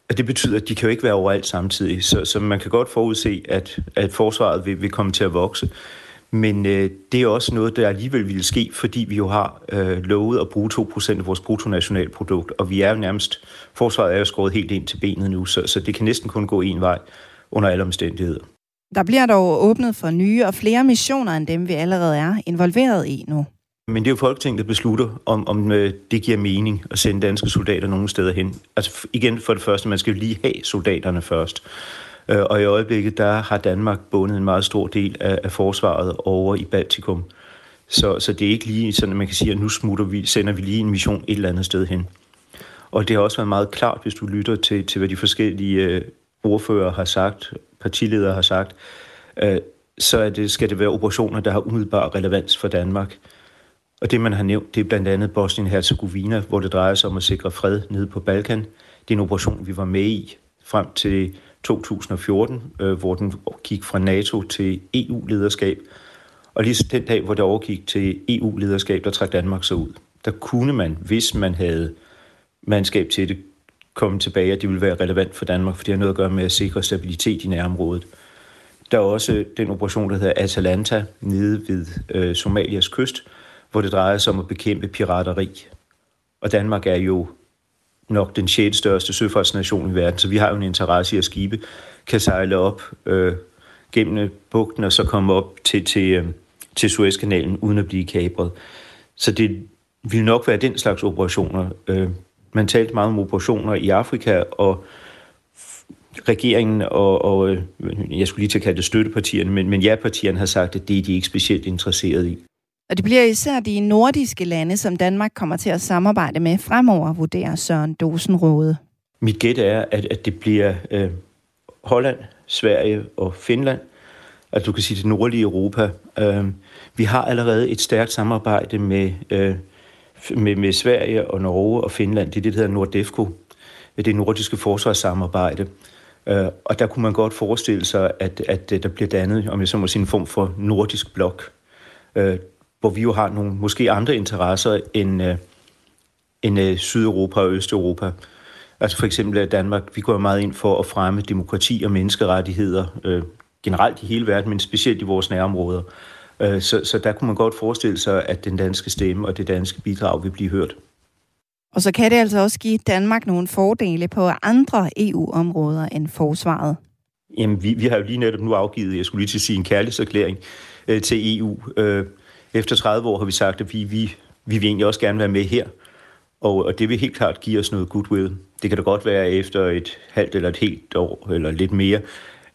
og det betyder, at de kan jo ikke være overalt samtidig. Så, så man kan godt forudse, at, at forsvaret vil, vil komme til at vokse. Men øh, det er også noget, der alligevel ville ske, fordi vi jo har øh, lovet at bruge 2% af vores bruttonationalprodukt, og vi er jo nærmest, forsvaret er jo skåret helt ind til benet nu, så, så det kan næsten kun gå en vej under alle omstændigheder. Der bliver dog åbnet for nye og flere missioner end dem, vi allerede er involveret i nu. Men det er jo Folketinget, der beslutter, om, om øh, det giver mening at sende danske soldater nogle steder hen. Altså igen for det første, man skal jo lige have soldaterne først. Øh, og i øjeblikket, der har Danmark bundet en meget stor del af, af forsvaret over i Baltikum. Så, så det er ikke lige sådan, at man kan sige, at nu smutter vi, sender vi lige en mission et eller andet sted hen. Og det har også været meget klart, hvis du lytter til, til hvad de forskellige øh, ordfører har sagt, partileder har sagt, øh, så er det, skal det være operationer, der har umiddelbar relevans for Danmark. Og det, man har nævnt, det er blandt andet Bosnien-Herzegovina, hvor det drejer sig om at sikre fred nede på Balkan. Det er en operation, vi var med i frem til 2014, øh, hvor den gik fra NATO til EU-lederskab. Og lige den dag, hvor det overgik til EU-lederskab, der trak Danmark så ud. Der kunne man, hvis man havde mandskab til det, komme tilbage, at det vil være relevant for Danmark, for det har noget at gøre med at sikre stabilitet i nærområdet. Der er også den operation, der hedder Atalanta, nede ved øh, Somalias kyst, hvor det drejer sig om at bekæmpe pirateri. Og Danmark er jo nok den sjette største søfartsnation i verden, så vi har jo en interesse i, at skibe kan sejle op øh, gennem bugten og så komme op til, til, øh, til Suezkanalen uden at blive kapret. Så det vil nok være den slags operationer. Øh, man talte meget om operationer i Afrika, og regeringen og, og øh, jeg skulle lige til at kalde det støttepartierne, men, men ja-partierne har sagt, at det er de ikke specielt interesseret i. Og det bliver især de nordiske lande, som Danmark kommer til at samarbejde med fremover, vurderer Søren Dosenrode. Mit gæt er, at, at det bliver øh, Holland, Sverige og Finland. Altså du kan sige det nordlige Europa. Øh, vi har allerede et stærkt samarbejde med, øh, med, med Sverige og Norge og Finland. Det er det, der hedder Nordefco. Det er nordiske forsvarssamarbejde. Øh, og der kunne man godt forestille sig, at, at øh, der bliver dannet, om jeg så må sige, en form for nordisk blok. Øh, hvor vi jo har nogle måske andre interesser end, øh, end øh, Sydeuropa og Østeuropa. Altså for eksempel er Danmark, vi går meget ind for at fremme demokrati og menneskerettigheder øh, generelt i hele verden, men specielt i vores nærområder. Øh, så, så der kunne man godt forestille sig, at den danske stemme og det danske bidrag vil blive hørt. Og så kan det altså også give Danmark nogle fordele på andre EU-områder end forsvaret. Jamen, vi, vi har jo lige netop nu afgivet, jeg skulle lige til at sige, en kærlighedserklæring øh, til EU. Øh, efter 30 år har vi sagt, at vi, vi, vi vil egentlig også gerne være med her. Og, og det vil helt klart give os noget goodwill. Det kan da godt være efter et halvt eller et helt år, eller lidt mere,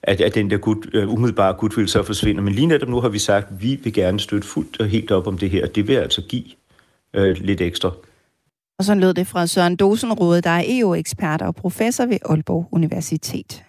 at, at den der good, uh, øh, umiddelbare goodwill så forsvinder. Men lige netop nu har vi sagt, at vi vil gerne støtte fuldt og helt op om det her. Det vil altså give uh, lidt ekstra. Og så lød det fra Søren Dosenrode, der er EU-ekspert og professor ved Aalborg Universitet.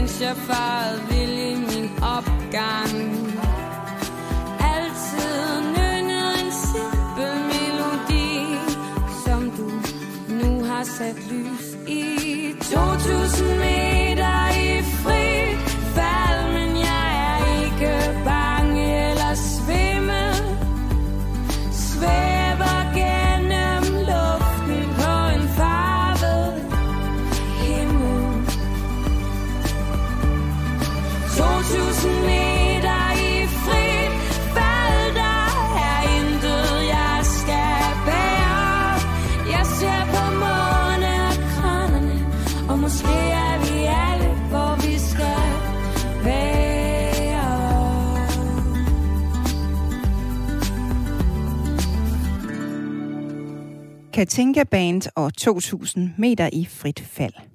Mens jeg farede vild i min opgang. Altid nynnet en simpel melodi, som du nu har sat lys i. 2000 meter Katinka Band og 2000 meter i frit fald.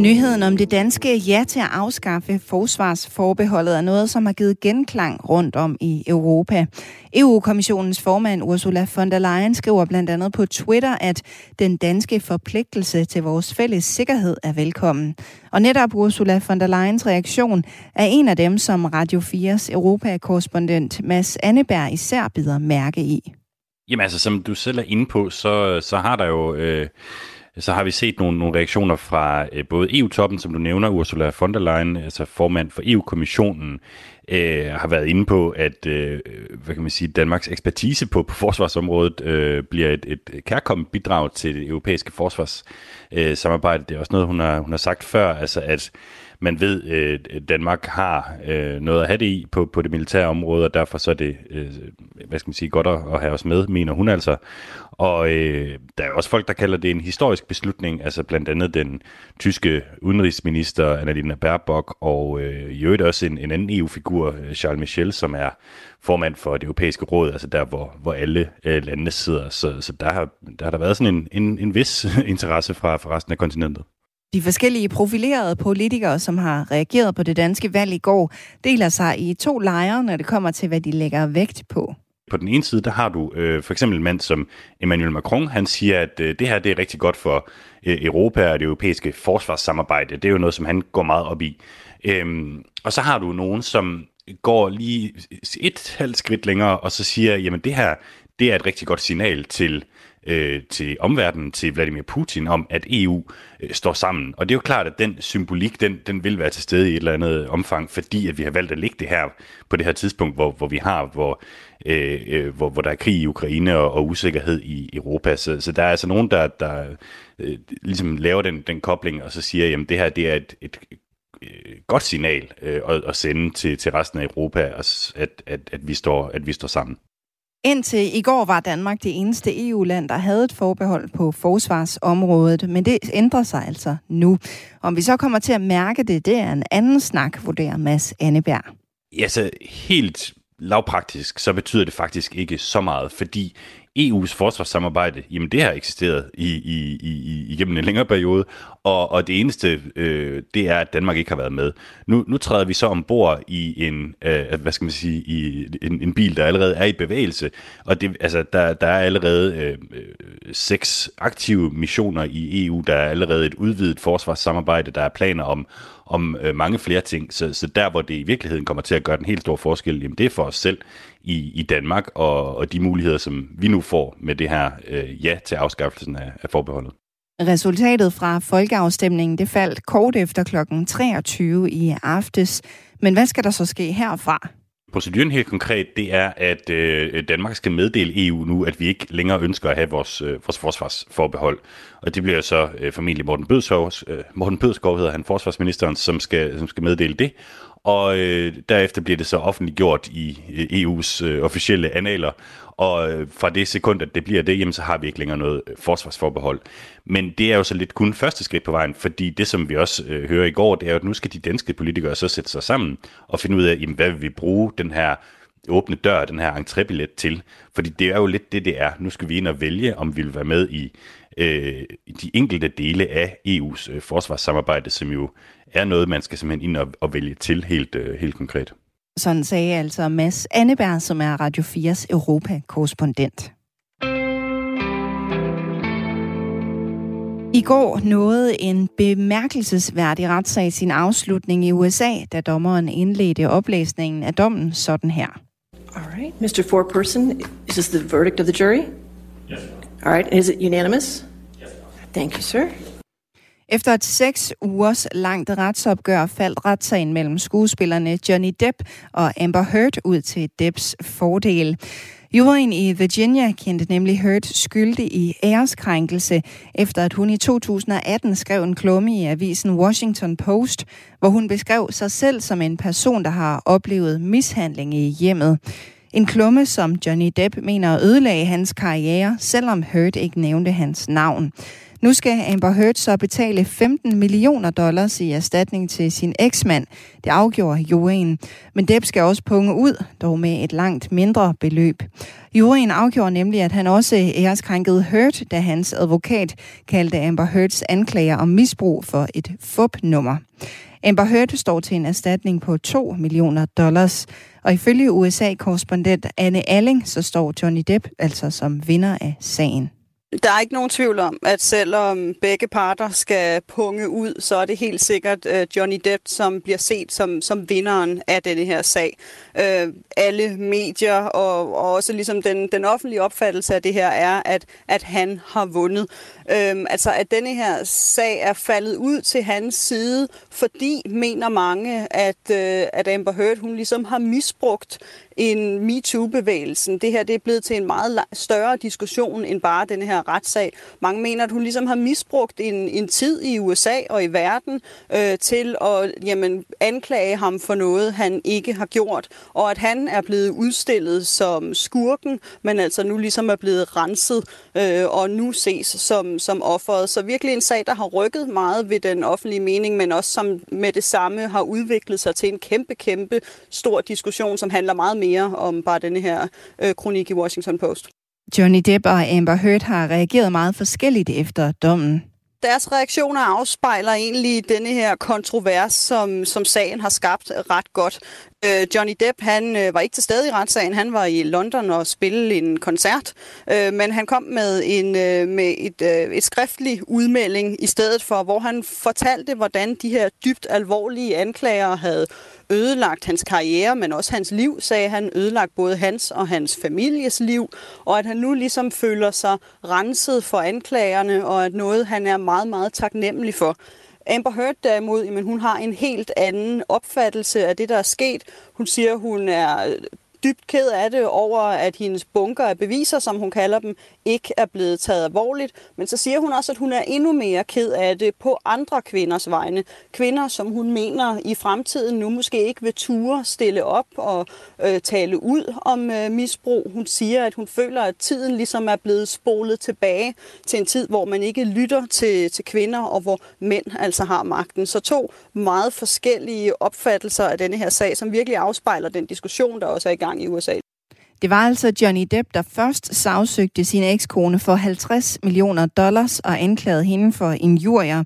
Nyheden om det danske ja til at afskaffe forsvarsforbeholdet er noget, som har givet genklang rundt om i Europa. EU-kommissionens formand Ursula von der Leyen skriver blandt andet på Twitter, at den danske forpligtelse til vores fælles sikkerhed er velkommen. Og netop Ursula von der Leyens reaktion er en af dem, som Radio 4's Europakorrespondent Mads Anneberg især bider mærke i. Jamen altså, som du selv er inde på, så, så har der jo... Øh så har vi set nogle, nogle reaktioner fra øh, både EU-toppen, som du nævner, Ursula von der Leyen, altså formand for EU-kommissionen, øh, har været inde på, at øh, hvad kan man sige, Danmarks ekspertise på, på forsvarsområdet øh, bliver et, et kærkommet bidrag til det europæiske forsvarssamarbejde. Øh, det er også noget, hun har, hun har sagt før, altså at man ved, at øh, Danmark har øh, noget at have det i på, på det militære område, og derfor så er det, øh, hvad skal man sige, godt at, at have os med, mener hun altså. Og øh, der er også folk, der kalder det en historisk beslutning, altså blandt andet den tyske udenrigsminister Annalena Baerbock, og øh, i øvrigt også en, en anden EU-figur, øh, Charles Michel, som er formand for det europæiske råd, altså der, hvor, hvor alle øh, landene sidder. Så, så der, har, der har der været sådan en, en, en vis [LAUGHS] interesse fra, fra resten af kontinentet. De forskellige profilerede politikere, som har reageret på det danske valg i går, deler sig i to lejre, når det kommer til, hvad de lægger vægt på. På den ene side, der har du øh, for eksempel en mand som Emmanuel Macron. Han siger, at øh, det her det er rigtig godt for øh, Europa og det europæiske forsvarssamarbejde. Det er jo noget, som han går meget op i. Øhm, og så har du nogen, som går lige et halvt skridt længere, og så siger, jamen det her, det er et rigtig godt signal til øh, Øh, til omverdenen, til Vladimir Putin, om at EU øh, står sammen. Og det er jo klart, at den symbolik, den, den vil være til stede i et eller andet omfang, fordi at vi har valgt at lægge det her på det her tidspunkt, hvor, hvor vi har, hvor, øh, øh, hvor, hvor der er krig i Ukraine og, og usikkerhed i Europa. Så, så der er altså nogen, der, der øh, ligesom laver den, den kobling, og så siger, jamen det her, det er et, et øh, godt signal øh, at, at sende til, til resten af Europa, at, at, at, vi står, at vi står sammen. Indtil i går var Danmark det eneste EU-land, der havde et forbehold på forsvarsområdet, men det ændrer sig altså nu. Om vi så kommer til at mærke det, det er en anden snak, vurderer Mads Anneberg. Ja, så helt lavpraktisk, så betyder det faktisk ikke så meget, fordi EU's forsvarssamarbejde, jamen det har eksisteret i, i, i, igennem en længere periode, og, og det eneste, øh, det er, at Danmark ikke har været med. Nu, nu træder vi så ombord i en, øh, hvad skal man sige, i en, en bil, der allerede er i bevægelse, og det, altså, der, der er allerede øh, øh seks aktive missioner i EU, der er allerede et udvidet forsvarssamarbejde, der er planer om, om øh, mange flere ting. Så, så der, hvor det i virkeligheden kommer til at gøre den helt store forskel, jamen det er for os selv i, i Danmark, og, og de muligheder, som vi nu får med det her øh, ja til afskaffelsen af, af forbeholdet. Resultatet fra folkeafstemningen det faldt kort efter kl. 23 i aftes. Men hvad skal der så ske herfra? Proceduren helt konkret, det er, at øh, Danmark skal meddele EU nu, at vi ikke længere ønsker at have vores, øh, vores forsvarsforbehold. Og det bliver så øh, formentlig Morten Bødskov, øh, Morten Bødskov hedder han, forsvarsministeren, som skal, som skal meddele det. Og øh, derefter bliver det så offentliggjort i øh, EU's øh, officielle analer, og øh, fra det sekund, at det bliver det, jamen, så har vi ikke længere noget øh, forsvarsforbehold. Men det er jo så lidt kun første skridt på vejen, fordi det, som vi også øh, hører i går, det er jo, at nu skal de danske politikere så sætte sig sammen og finde ud af, jamen, hvad vil vi bruge den her åbne dør, den her entrébillet til. Fordi det er jo lidt det, det er. Nu skal vi ind og vælge, om vi vil være med i øh, de enkelte dele af EU's øh, forsvarssamarbejde, som jo er noget, man skal simpelthen ind og, og vælge til helt, øh, helt konkret. Sådan sagde altså Mads Anneberg, som er Radio 4's Europa-korrespondent. I går nåede en bemærkelsesværdig retssag sin afslutning i USA, da dommeren indledte oplæsningen af dommen sådan her. All right, Mr. Foreperson, is this the verdict of the jury? Yes. All right, is it unanimous? Yes. Thank you, sir. Efter et seks ugers langt retsopgør faldt retssagen mellem skuespillerne Johnny Depp og Amber Heard ud til Depps fordel. Juryen i Virginia kendte nemlig Heard skyldig i æreskrænkelse, efter at hun i 2018 skrev en klumme i avisen Washington Post, hvor hun beskrev sig selv som en person, der har oplevet mishandling i hjemmet. En klumme, som Johnny Depp mener ødelagde hans karriere, selvom Heard ikke nævnte hans navn. Nu skal Amber Heard så betale 15 millioner dollars i erstatning til sin eksmand. Det afgjorde juryen. Men Depp skal også punge ud, dog med et langt mindre beløb. Juryen afgjorde nemlig, at han også æreskrænkede Heard, da hans advokat kaldte Amber Heards anklager om misbrug for et fup-nummer. Amber Heard står til en erstatning på 2 millioner dollars. Og ifølge USA-korrespondent Anne Alling, så står Johnny Depp altså som vinder af sagen. Der er ikke nogen tvivl om, at selvom begge parter skal punge ud, så er det helt sikkert øh, Johnny Depp, som bliver set som, som vinderen af denne her sag. Øh, alle medier og, og også ligesom den, den offentlige opfattelse af det her er, at, at han har vundet. Øhm, altså at denne her sag er faldet ud til hans side, fordi mener mange, at, øh, at Amber Heard hun ligesom har misbrugt en MeToo-bevægelsen. Det her det er blevet til en meget større diskussion end bare den her retssag. Mange mener, at hun ligesom har misbrugt en, en tid i USA og i verden øh, til at jamen, anklage ham for noget, han ikke har gjort. Og at han er blevet udstillet som skurken, men altså nu ligesom er blevet renset øh, og nu ses som, som offeret. Så virkelig en sag, der har rykket meget ved den offentlige mening, men også som med det samme har udviklet sig til en kæmpe, kæmpe stor diskussion, som handler meget mere om bare denne her øh, kronik i Washington Post. Johnny Depp og Amber Heard har reageret meget forskelligt efter dommen. Deres reaktioner afspejler egentlig denne her kontrovers, som, som sagen har skabt ret godt. Øh, Johnny Depp, han øh, var ikke til stede i retssagen. Han var i London og spille en koncert, øh, men han kom med en øh, med et, øh, et skriftlig udmelding i stedet for, hvor han fortalte, hvordan de her dybt alvorlige anklager havde ødelagt hans karriere, men også hans liv, sagde han, ødelagt både hans og hans families liv, og at han nu ligesom føler sig renset for anklagerne, og at noget, han er meget, meget taknemmelig for. Amber Heard derimod, jamen, hun har en helt anden opfattelse af det, der er sket. Hun siger, hun er dybt ked af det over, at hendes bunker af beviser, som hun kalder dem, ikke er blevet taget alvorligt. Men så siger hun også, at hun er endnu mere ked af det på andre kvinders vegne. Kvinder, som hun mener i fremtiden nu måske ikke vil ture stille op og øh, tale ud om øh, misbrug. Hun siger, at hun føler, at tiden ligesom er blevet spolet tilbage til en tid, hvor man ikke lytter til, til kvinder, og hvor mænd altså har magten. Så to meget forskellige opfattelser af denne her sag, som virkelig afspejler den diskussion, der også er i gang i USA. Det var altså Johnny Depp, der først sagsøgte sin ekskone for 50 millioner dollars og anklagede hende for injurier.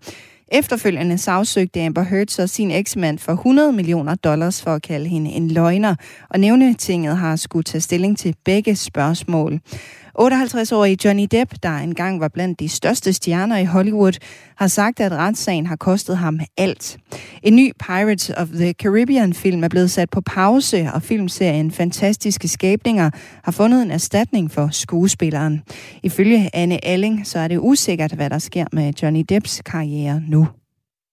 Efterfølgende sagsøgte Amber Heard så sin eksmand for 100 millioner dollars for at kalde hende en løgner, og nævnetinget har skulle tage stilling til begge spørgsmål. 58-årige Johnny Depp, der engang var blandt de største stjerner i Hollywood, har sagt, at retssagen har kostet ham alt. En ny Pirates of the Caribbean-film er blevet sat på pause, og filmserien Fantastiske Skabninger har fundet en erstatning for skuespilleren. Ifølge Anne Alling, så er det usikkert, hvad der sker med Johnny Depps karriere nu.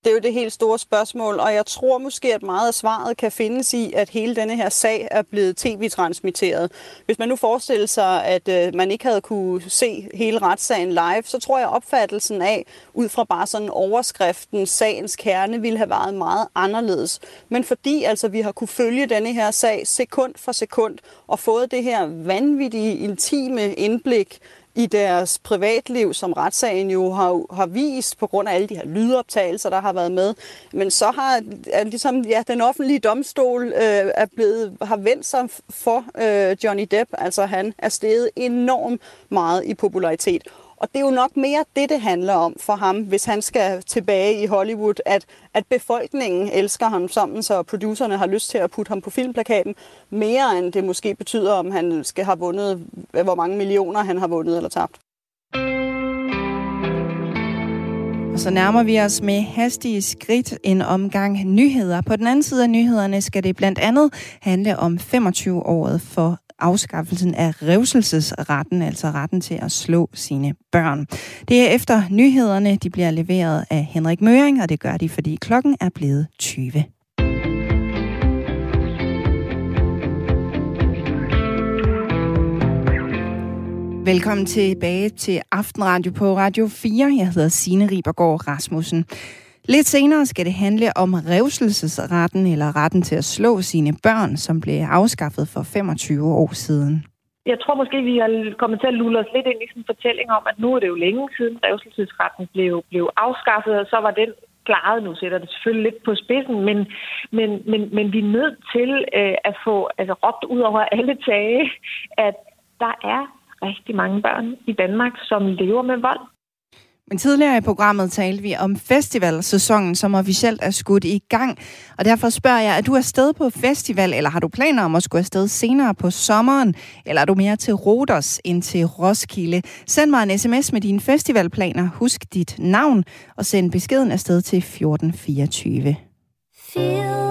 Det er jo det helt store spørgsmål, og jeg tror måske, at meget af svaret kan findes i, at hele denne her sag er blevet tv-transmitteret. Hvis man nu forestiller sig, at øh, man ikke havde kunne se hele retssagen live, så tror jeg, at opfattelsen af, ud fra bare sådan overskriften, sagens kerne, ville have været meget anderledes. Men fordi altså vi har kunne følge denne her sag sekund for sekund, og fået det her vanvittige, intime indblik i deres privatliv, som retssagen jo har, har vist på grund af alle de her lydoptagelser, der har været med. Men så har er ligesom, ja, den offentlige domstol øh, er blevet, har vendt sig for øh, Johnny Depp. Altså han er steget enormt meget i popularitet. Og det er jo nok mere det, det handler om for ham, hvis han skal tilbage i Hollywood, at, at befolkningen elsker ham sammen, så producerne har lyst til at putte ham på filmplakaten, mere end det måske betyder, om han skal have vundet, øh, hvor mange millioner han har vundet eller tabt. Og så nærmer vi os med hastige skridt en omgang nyheder. På den anden side af nyhederne skal det blandt andet handle om 25-året for afskaffelsen af revselsesretten, altså retten til at slå sine børn. Det er efter nyhederne, de bliver leveret af Henrik Møring, og det gør de, fordi klokken er blevet 20. Velkommen tilbage til Aftenradio på Radio 4. Jeg hedder Signe Ribergaard Rasmussen. Lidt senere skal det handle om revselsesretten eller retten til at slå sine børn, som blev afskaffet for 25 år siden. jeg tror måske, vi har kommet til at lulle os lidt ind i sådan en fortælling om, at nu er det jo længe siden revselsesretten blev, blev afskaffet, og så var den klaret. Nu sætter det selvfølgelig lidt på spidsen, men, men, men, men vi er nødt til øh, at få altså, råbt ud over alle tage, at der er rigtig mange børn i Danmark, som lever med vold. Men tidligere i programmet talte vi om festivalsæsonen, som officielt er skudt i gang. Og derfor spørger jeg, er du afsted på festival, eller har du planer om at skulle afsted senere på sommeren? Eller er du mere til Roders end til Roskilde? Send mig en sms med dine festivalplaner. Husk dit navn og send beskeden afsted til 1424. Feel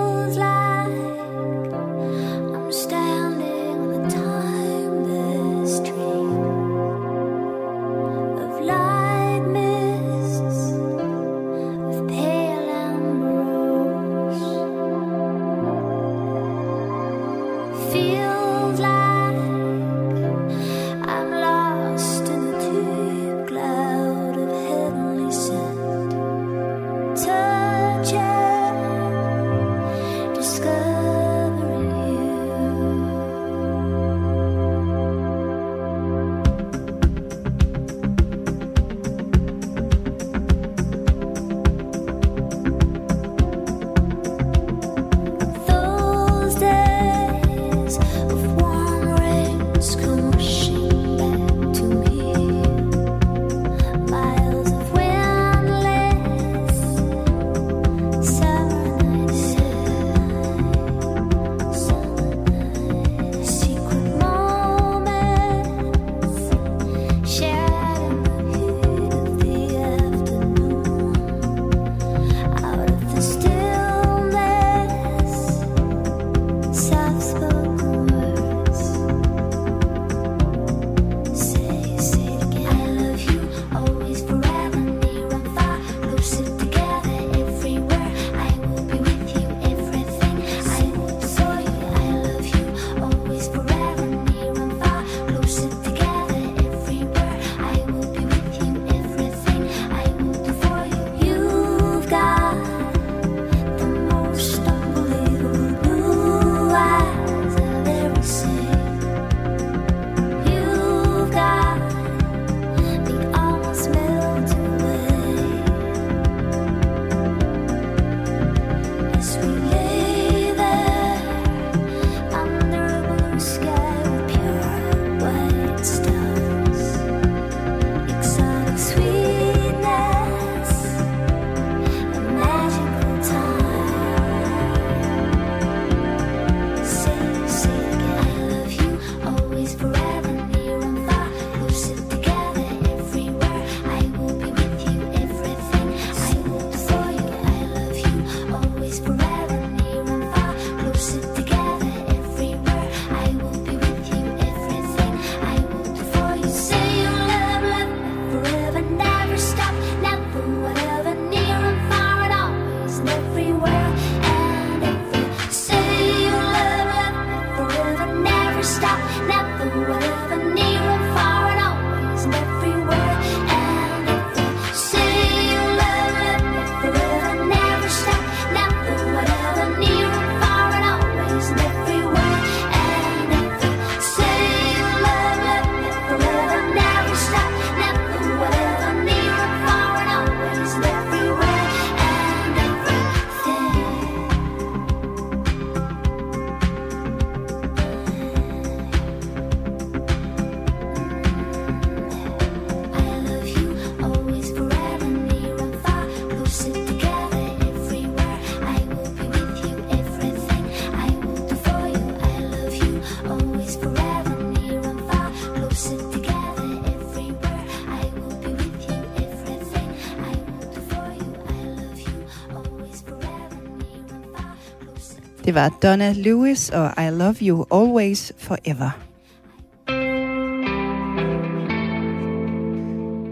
Det var Donna Lewis og I Love You Always Forever.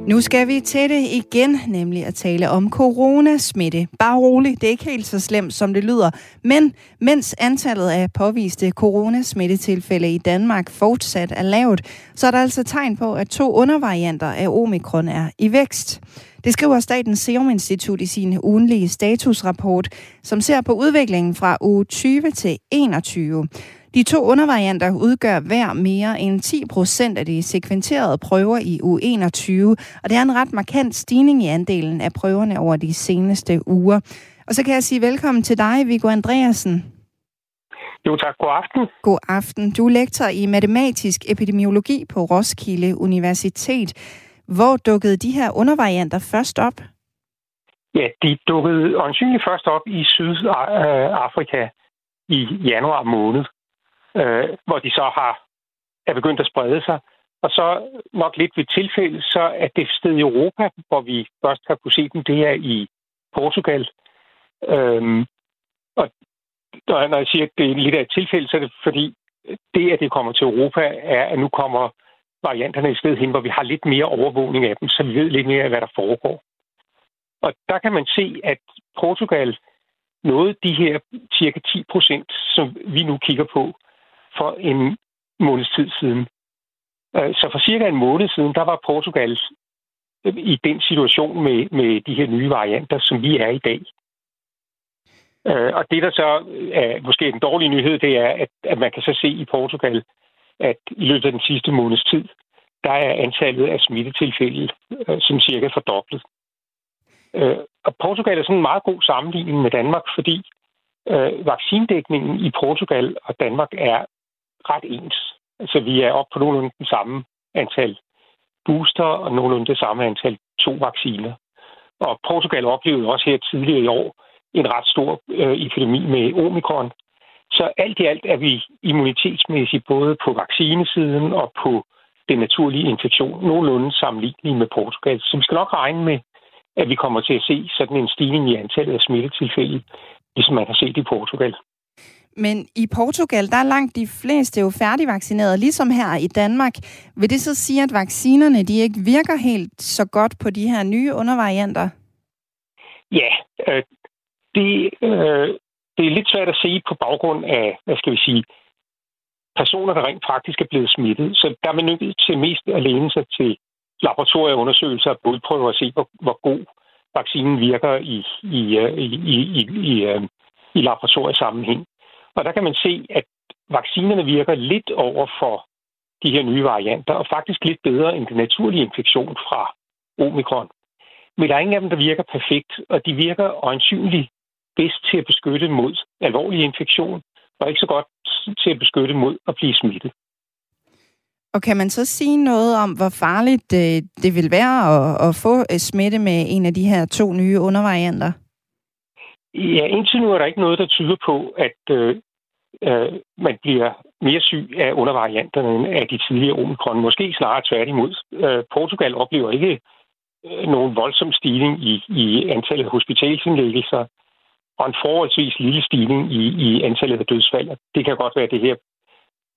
Nu skal vi til det igen, nemlig at tale om coronasmitte. Bare rolig, det er ikke helt så slemt, som det lyder. Men mens antallet af påviste coronasmittetilfælde i Danmark fortsat er lavt, så er der altså tegn på, at to undervarianter af omikron er i vækst. Det skriver Statens Serum Institut i sin ugenlige statusrapport, som ser på udviklingen fra uge 20 til 21. De to undervarianter udgør hver mere end 10 procent af de sekventerede prøver i u 21, og det er en ret markant stigning i andelen af prøverne over de seneste uger. Og så kan jeg sige velkommen til dig, Viggo Andreasen. Jo tak, god aften. God aften. Du er lektor i matematisk epidemiologi på Roskilde Universitet. Hvor dukkede de her undervarianter først op? Ja, de dukkede åndsynligt først op i Sydafrika i januar måned, øh, hvor de så har er begyndt at sprede sig. Og så nok lidt ved tilfælde, så er det sted i Europa, hvor vi først har kunne se dem, det er i Portugal. Øhm, og når jeg siger, at det er lidt af et tilfælde, så er det fordi, det, at det kommer til Europa, er, at nu kommer varianterne i stedet hen, hvor vi har lidt mere overvågning af dem, så vi ved lidt mere af, hvad der foregår. Og der kan man se, at Portugal nåede de her cirka 10 procent, som vi nu kigger på, for en måneds tid siden. Øh, så for cirka en måned siden, der var Portugal øh, i den situation med, med de her nye varianter, som vi er i dag. Øh, og det, der så er måske den dårlige nyhed, det er, at, at man kan så se i Portugal, at i løbet af den sidste måneds tid, der er antallet af smittetilfælde øh, som cirka fordoblet. Øh, Og Portugal er sådan en meget god sammenligning med Danmark, fordi øh, vaccinedækningen i Portugal og Danmark er ret ens. Altså vi er oppe på nogenlunde den samme antal booster og nogenlunde det samme antal to vacciner. Og Portugal oplevede også her tidligere i år en ret stor øh, epidemi med omikron. Så alt i alt er vi immunitetsmæssigt både på vaccinesiden og på den naturlige infektion nogenlunde sammenlignelige med Portugal. Så vi skal nok regne med, at vi kommer til at se sådan en stigning i antallet af smittetilfælde, ligesom man har set i Portugal. Men i Portugal, der er langt de fleste jo færdigvaccineret, ligesom her i Danmark. Vil det så sige, at vaccinerne de ikke virker helt så godt på de her nye undervarianter? Ja, øh, det, øh, det er lidt svært at se på baggrund af, hvad skal vi sige, personer, der rent faktisk er blevet smittet. Så der er man nødt til mest at læne sig til laboratorieundersøgelser og blodprøver at se, hvor, hvor god vaccinen virker i, i, i, i, i, i, øh, i laboratoriesammenhæng. Og der kan man se, at vaccinerne virker lidt over for de her nye varianter, og faktisk lidt bedre end den naturlige infektion fra omikron. Men der er ingen af dem, der virker perfekt, og de virker øjensynligt bedst til at beskytte mod alvorlig infektion, og ikke så godt til at beskytte mod at blive smittet. Og kan man så sige noget om, hvor farligt øh, det vil være at, at få øh, smitte med en af de her to nye undervarianter? Ja, indtil nu er der ikke noget, der tyder på, at øh, øh, man bliver mere syg af undervarianterne end af de tidligere omikron. Måske snarere tværtimod. Øh, Portugal oplever ikke øh, nogen voldsom stigning i, i antallet af hospitalsindlæggelser, og en forholdsvis lille stigning i, i antallet af dødsfald. Det kan godt være det her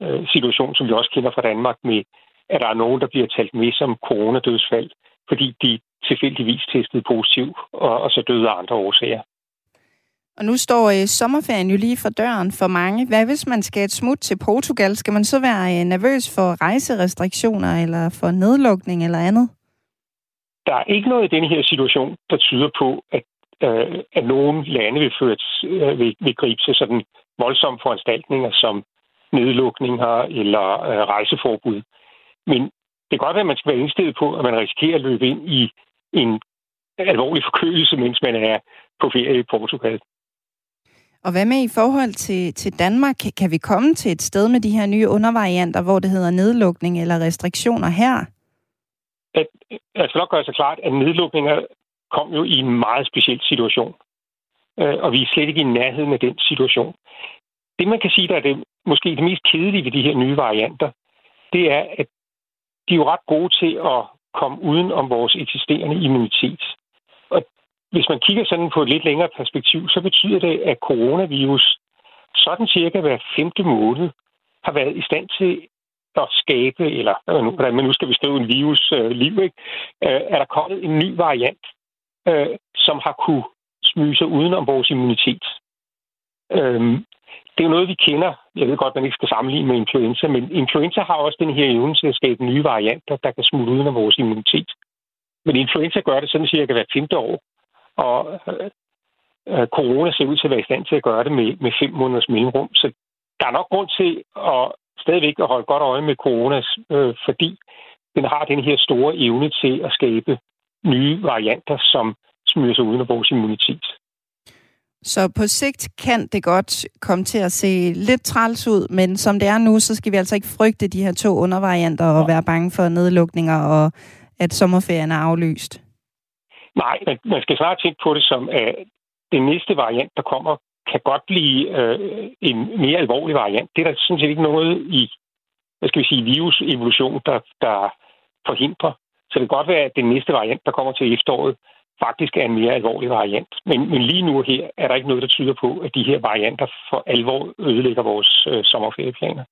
øh, situation, som vi også kender fra Danmark, med at der er nogen, der bliver talt med som coronadødsfald, fordi de tilfældigvis testede positiv, og, og så døde af andre årsager. Og nu står øh, sommerferien jo lige for døren for mange. Hvad hvis man skal et smut til Portugal? Skal man så være øh, nervøs for rejserestriktioner eller for nedlukning eller andet? Der er ikke noget i denne her situation, der tyder på, at, øh, at nogen lande vil, føre, øh, vil, vil gribe til sådan voldsomme foranstaltninger som nedlukninger eller øh, rejseforbud. Men det kan godt være, at man skal være indstillet på, at man risikerer at løbe ind i en alvorlig forkølelse, mens man er på ferie i Portugal. Og hvad med i forhold til, til Danmark? Kan vi komme til et sted med de her nye undervarianter, hvor det hedder nedlukning eller restriktioner her? At, jeg skal nok gøre sig klart, at nedlukninger kom jo i en meget speciel situation. Øh, og vi er slet ikke i nærheden af den situation. Det, man kan sige, der er det, måske det mest kedelige ved de her nye varianter, det er, at de er jo ret gode til at komme uden om vores eksisterende immunitet. Og hvis man kigger sådan på et lidt længere perspektiv, så betyder det, at coronavirus sådan cirka hver femte måned har været i stand til at skabe, eller hvordan man nu skal beskrive en virus øh, liv, ikke? Øh, er der kommet en ny variant, øh, som har kunne smyge sig uden om vores immunitet. Øhm, det er jo noget, vi kender. Jeg ved godt, man ikke skal sammenligne med influenza, men influenza har også den her evne til at skabe nye varianter, der kan smutte uden om vores immunitet. Men influenza gør det sådan cirka hver femte år, og øh, øh, corona ser ud til at være i stand til at gøre det med, med fem måneders mellemrum. Så der er nok grund til at stadigvæk at holde godt øje med corona, øh, fordi den har den her store evne til at skabe nye varianter, som smyger sig uden af vores immunitet. Så på sigt kan det godt komme til at se lidt træls ud, men som det er nu, så skal vi altså ikke frygte de her to undervarianter og være bange for nedlukninger og at sommerferien er aflyst. Nej, men man skal snart tænke på det som, at den næste variant, der kommer, kan godt blive øh, en mere alvorlig variant. Det er der sådan set ikke noget i, hvad skal vi sige, virusevolution, der, der forhindrer. Så det kan godt være, at den næste variant, der kommer til efteråret, faktisk er en mere alvorlig variant. Men, men lige nu her er der ikke noget, der tyder på, at de her varianter for alvor ødelægger vores øh, sommerferieplaner.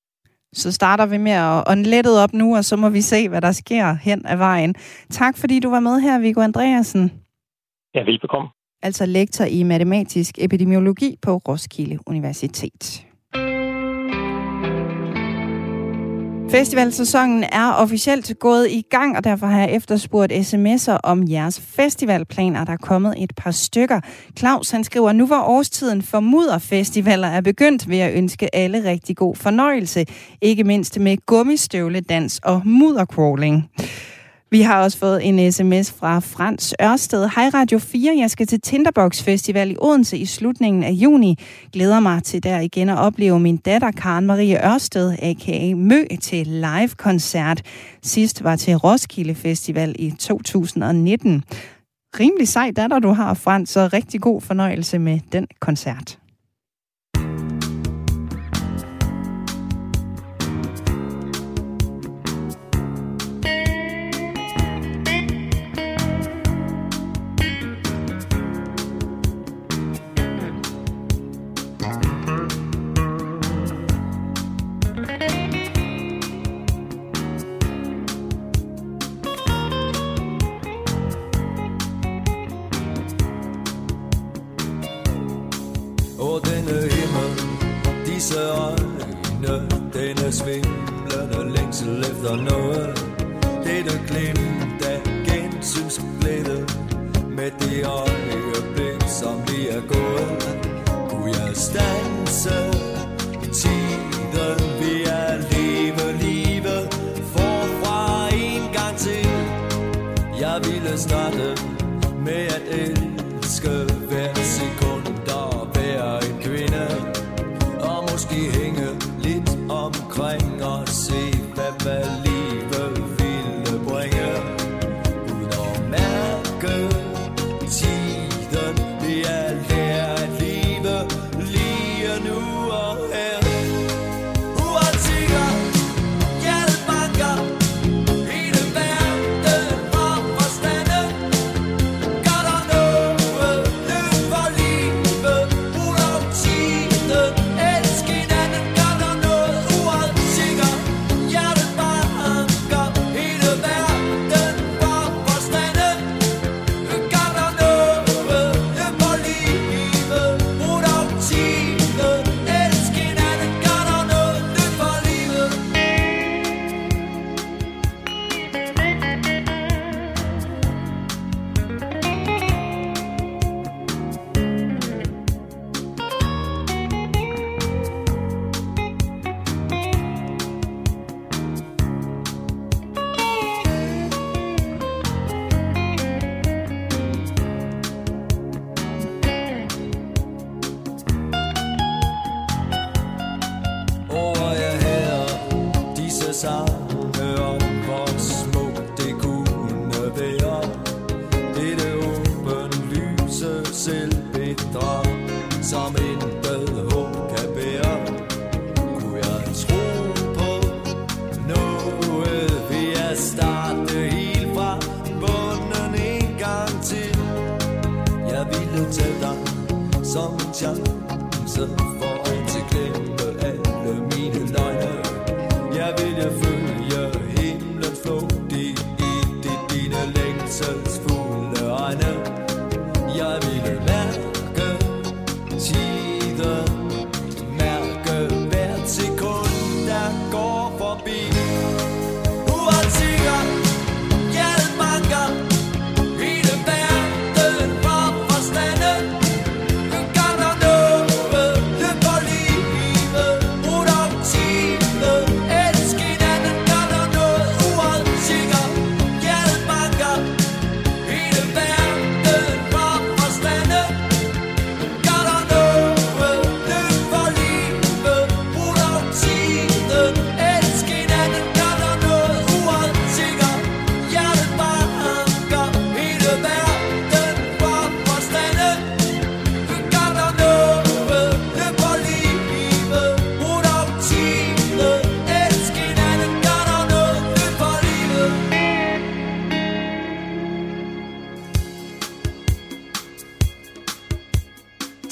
Så starter vi med at ånde lettet op nu, og så må vi se, hvad der sker hen ad vejen. Tak fordi du var med her, Viggo Andreasen. Ja, velbekomme. Altså lektor i matematisk epidemiologi på Roskilde Universitet. Festivalsæsonen er officielt gået i gang, og derfor har jeg efterspurgt sms'er om jeres festivalplaner. Der er kommet et par stykker. Claus han skriver, nu hvor årstiden for mudderfestivaler er begyndt, vil jeg ønske alle rigtig god fornøjelse. Ikke mindst med gummistøvledans og muddercrawling. Vi har også fået en sms fra Frans Ørsted. Hej Radio 4, jeg skal til Tinderbox Festival i Odense i slutningen af juni. Glæder mig til der igen at opleve min datter Karen Marie Ørsted, a.k.a. Mø, til live-koncert. Sidst var til Roskilde Festival i 2019. Rimelig sej datter du har, Frans, så rigtig god fornøjelse med den koncert. Længsel noget Det der glimt af gensynsglæde, med det øjeblik, som lige er gået. Kunne jeg stanse i tiden, Vi er leve livet forfra en gang til. Jeg ville starte med at elske hver sekund og være en kvinde Og måske hænge lidt omkring og se hvad, valg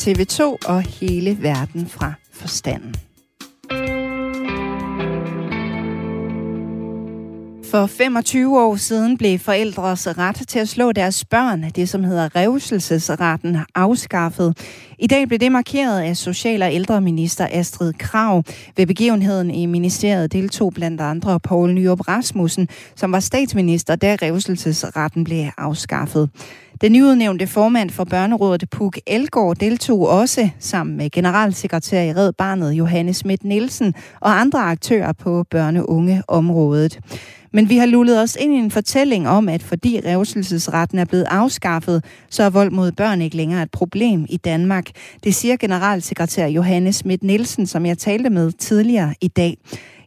TV2 og hele verden fra forstanden. For 25 år siden blev forældres ret til at slå deres børn, det som hedder revselsesretten, afskaffet. I dag blev det markeret af Social- og ældreminister Astrid Krav. Ved begivenheden i ministeriet deltog blandt andre Poul Nyrup Rasmussen, som var statsminister, da revselsesretten blev afskaffet. Den nyudnævnte formand for Børnerådet, Puk Elgård, deltog også sammen med generalsekretær i Red Barnet, Johannes Schmidt Nielsen og andre aktører på børneungeområdet. Men vi har lullet os ind i en fortælling om, at fordi revselsesretten er blevet afskaffet, så er vold mod børn ikke længere et problem i Danmark. Det siger generalsekretær Johannes Schmidt Nielsen, som jeg talte med tidligere i dag.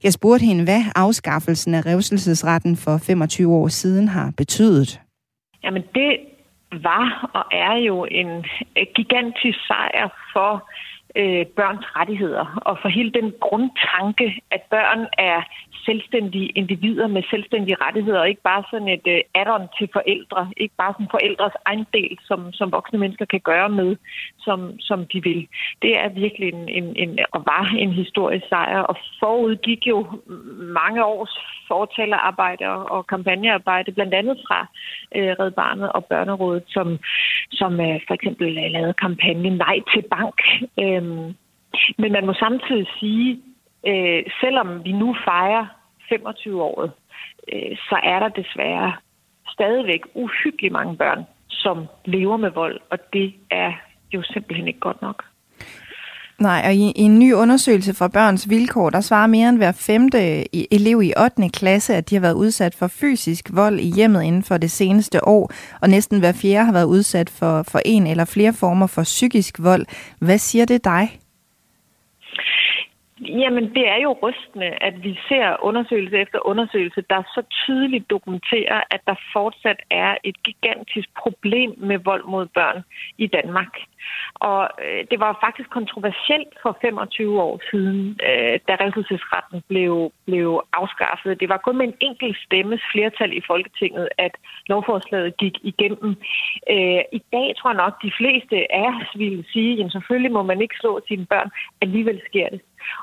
Jeg spurgte hende, hvad afskaffelsen af revselsesretten for 25 år siden har betydet. Jamen det var og er jo en gigantisk sejr for øh, børns rettigheder. Og for hele den grundtanke, at børn er selvstændige individer med selvstændige rettigheder, og ikke bare sådan et øh, add-on til forældre, ikke bare sådan forældres egen del, som, som voksne mennesker kan gøre med, som, som de vil. Det er virkelig en, en, en, og var en historisk sejr, og forud gik jo mange års fortalerarbejde og, og kampagnearbejde, blandt andet fra øh, Red Barnet og Børnerådet, som, som øh, for eksempel øh, lavede kampagnen Nej til bank. Øh, men man må samtidig sige, øh, selvom vi nu fejrer 25-året, øh, så er der desværre stadigvæk uhyggeligt mange børn, som lever med vold, og det er jo simpelthen ikke godt nok. Nej, og i, en ny undersøgelse fra Børns Vilkår, der svarer mere end hver femte i- elev i 8. klasse, at de har været udsat for fysisk vold i hjemmet inden for det seneste år, og næsten hver fjerde har været udsat for, for en eller flere former for psykisk vold. Hvad siger det dig? Jamen, det er jo rystende, at vi ser undersøgelse efter undersøgelse, der så tydeligt dokumenterer, at der fortsat er et gigantisk problem med vold mod børn i Danmark. Og øh, det var faktisk kontroversielt for 25 år siden, øh, da revselsesretten blev, blev afskaffet. Det var kun med en enkelt stemmes flertal i Folketinget, at lovforslaget gik igennem. Øh, I dag tror jeg nok, de fleste af os ville sige, at selvfølgelig må man ikke slå sine børn. Alligevel sker det.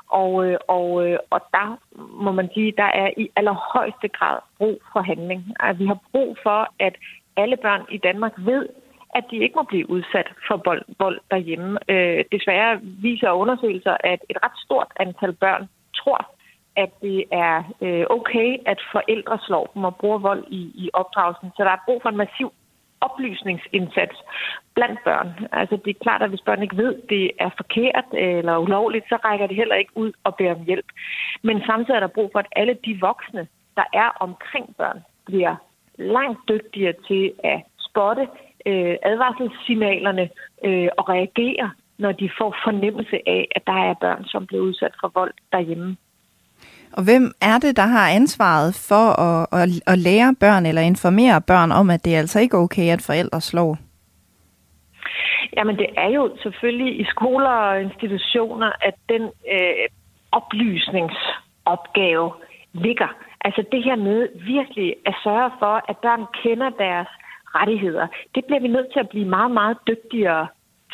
Og, øh, og, øh, og der må man sige, der er i allerhøjeste grad brug for handling. At vi har brug for, at alle børn i Danmark ved, at de ikke må blive udsat for vold, vold derhjemme. Øh, desværre viser undersøgelser, at et ret stort antal børn tror, at det er øh, okay, at forældre slår dem og bruger vold i, i opdragelsen. Så der er brug for en massiv oplysningsindsats blandt børn. Altså det er klart, at hvis børn ikke ved, det er forkert eller ulovligt, så rækker det heller ikke ud og beder om hjælp. Men samtidig er der brug for, at alle de voksne, der er omkring børn, bliver langt dygtigere til at spotte øh, advarselssignalerne øh, og reagere, når de får fornemmelse af, at der er børn, som bliver udsat for vold derhjemme. Og hvem er det, der har ansvaret for at, at, at lære børn eller informere børn om, at det er altså ikke okay, at forældre slår? Jamen det er jo selvfølgelig i skoler og institutioner, at den øh, oplysningsopgave ligger. Altså det her med virkelig at sørge for, at børn kender deres rettigheder. Det bliver vi nødt til at blive meget, meget dygtigere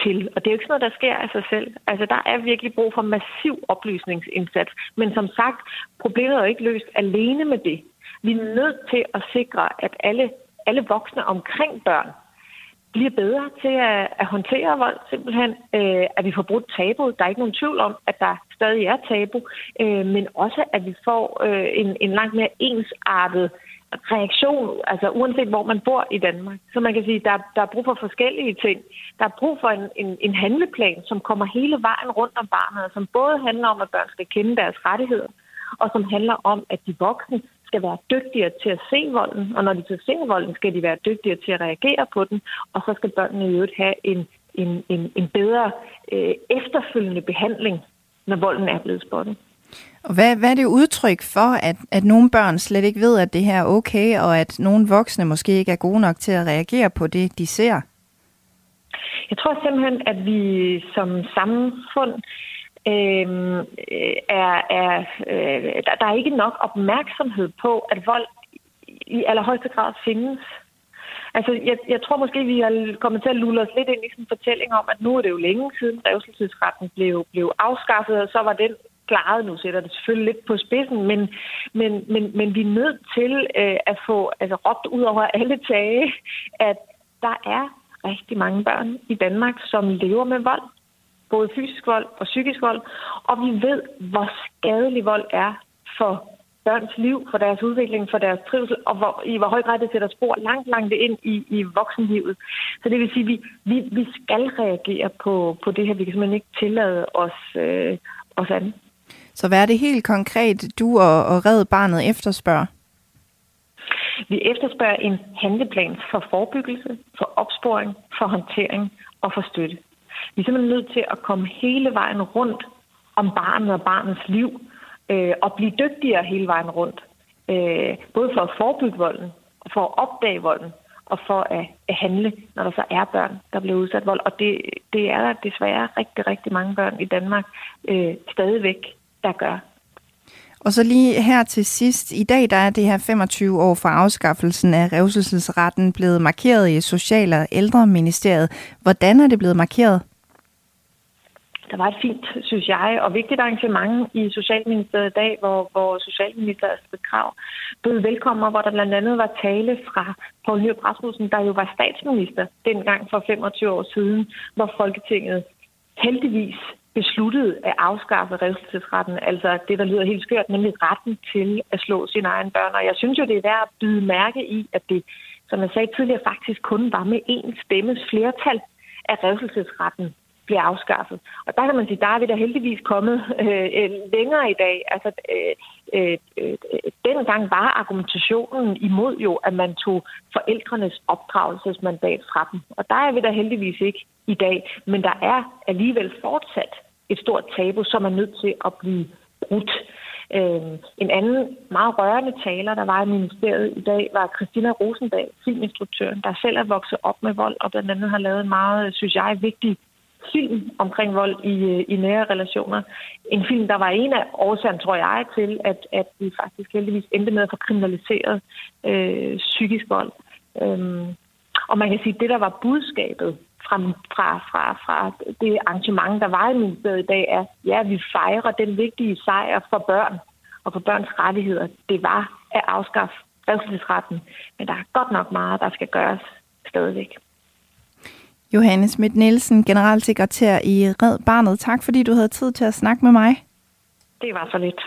til. Og det er jo ikke sådan noget, der sker af sig selv. Altså der er virkelig brug for massiv oplysningsindsats. Men som sagt, problemet er jo ikke løst alene med det. Vi er nødt til at sikre, at alle, alle voksne omkring børn bliver bedre til at, at håndtere vold, simpelthen. Øh, at vi får brudt tabu. Der er ikke nogen tvivl om, at der stadig er tabu. Øh, men også, at vi får øh, en, en langt mere ensartet reaktion, altså uanset hvor man bor i Danmark. Så man kan sige, der, der er brug for forskellige ting. Der er brug for en, en, en handleplan, som kommer hele vejen rundt om barnet, som både handler om, at børn skal kende deres rettigheder, og som handler om, at de voksne skal være dygtigere til at se volden, og når de så ser volden, skal de være dygtigere til at reagere på den, og så skal børnene i øvrigt have en, en, en, en bedre øh, efterfølgende behandling, når volden er blevet spottet. Og hvad, hvad er det udtryk for, at, at nogle børn slet ikke ved, at det her er okay, og at nogle voksne måske ikke er gode nok til at reagere på det, de ser? Jeg tror simpelthen, at vi som samfund øh, er, er øh, der, der er ikke nok opmærksomhed på, at vold i allerhøjeste grad findes. Altså, jeg, jeg tror måske, vi har kommet til at lulle os lidt ind i sådan en fortælling om, at nu er det jo længe siden revselsesretten blev, blev afskaffet, og så var den klaret. Nu sætter det selvfølgelig lidt på spidsen, men, men, men, men vi er nødt til øh, at få altså, råbt ud over alle tage, at der er rigtig mange børn i Danmark, som lever med vold. Både fysisk vold og psykisk vold. Og vi ved, hvor skadelig vold er for børns liv, for deres udvikling, for deres trivsel, og hvor, i hvor høj grad det sætter spor langt, langt ind i, i voksenlivet. Så det vil sige, at vi, vi, vi skal reagere på, på det her. Vi kan simpelthen ikke tillade os, øh, os andet. Så hvad er det helt konkret, du og, og Red Barnet efterspørger? Vi efterspørger en handleplan for forebyggelse, for opsporing, for håndtering og for støtte. Vi er simpelthen nødt til at komme hele vejen rundt om barnet og barnets liv, øh, og blive dygtigere hele vejen rundt. Øh, både for at forebygge volden, for at opdage volden, og for at, at handle, når der så er børn, der bliver udsat vold. Og det, det er der desværre rigtig, rigtig mange børn i Danmark øh, stadigvæk, der gør. Og så lige her til sidst. I dag der er det her 25 år fra afskaffelsen af revselsesretten blevet markeret i Social- og Ældreministeriet. Hvordan er det blevet markeret? Der var et fint, synes jeg, og vigtigt arrangement i Socialministeriet i dag, hvor, hvor Socialminister Astrid Krav bød velkommen, hvor der blandt andet var tale fra Poul Nyrup Rasmussen, der jo var statsminister dengang for 25 år siden, hvor Folketinget heldigvis besluttede at afskaffe revselsesretten, altså det, der lyder helt skørt, nemlig retten til at slå sine egne børn. Og jeg synes jo, det er værd at byde mærke i, at det, som jeg sagde tidligere, faktisk kun var med én stemmes flertal, at revselsesretten bliver afskaffet. Og der kan man sige, der er vi da heldigvis kommet øh, øh længere i dag. Altså, øh, Øh, øh, øh, dengang var argumentationen imod jo, at man tog forældrenes opdragelsesmandat fra dem. Og der er vi da heldigvis ikke i dag. Men der er alligevel fortsat et stort tabu, som er nødt til at blive brudt. Øh, en anden meget rørende taler, der var i ministeriet i dag, var Christina Rosendal, filminstruktøren, der selv er vokset op med vold, og blandt andet har lavet en meget, synes jeg, vigtig film omkring vold i, øh, i nære relationer. En film, der var en af årsagen, tror jeg, til, at, at vi faktisk heldigvis endte med at få kriminaliseret øh, psykisk vold. Øhm, og man kan sige, at det, der var budskabet fra, fra, fra, fra det arrangement, der var i ministeriet i dag, er, ja, vi fejrer den vigtige sejr for børn og for børns rettigheder. Det var at afskaffe revselsesretten, men der er godt nok meget, der skal gøres stadigvæk. Johannes Schmidt Nielsen, generalsekretær i Red Barnet. Tak fordi du havde tid til at snakke med mig. Det var så lidt.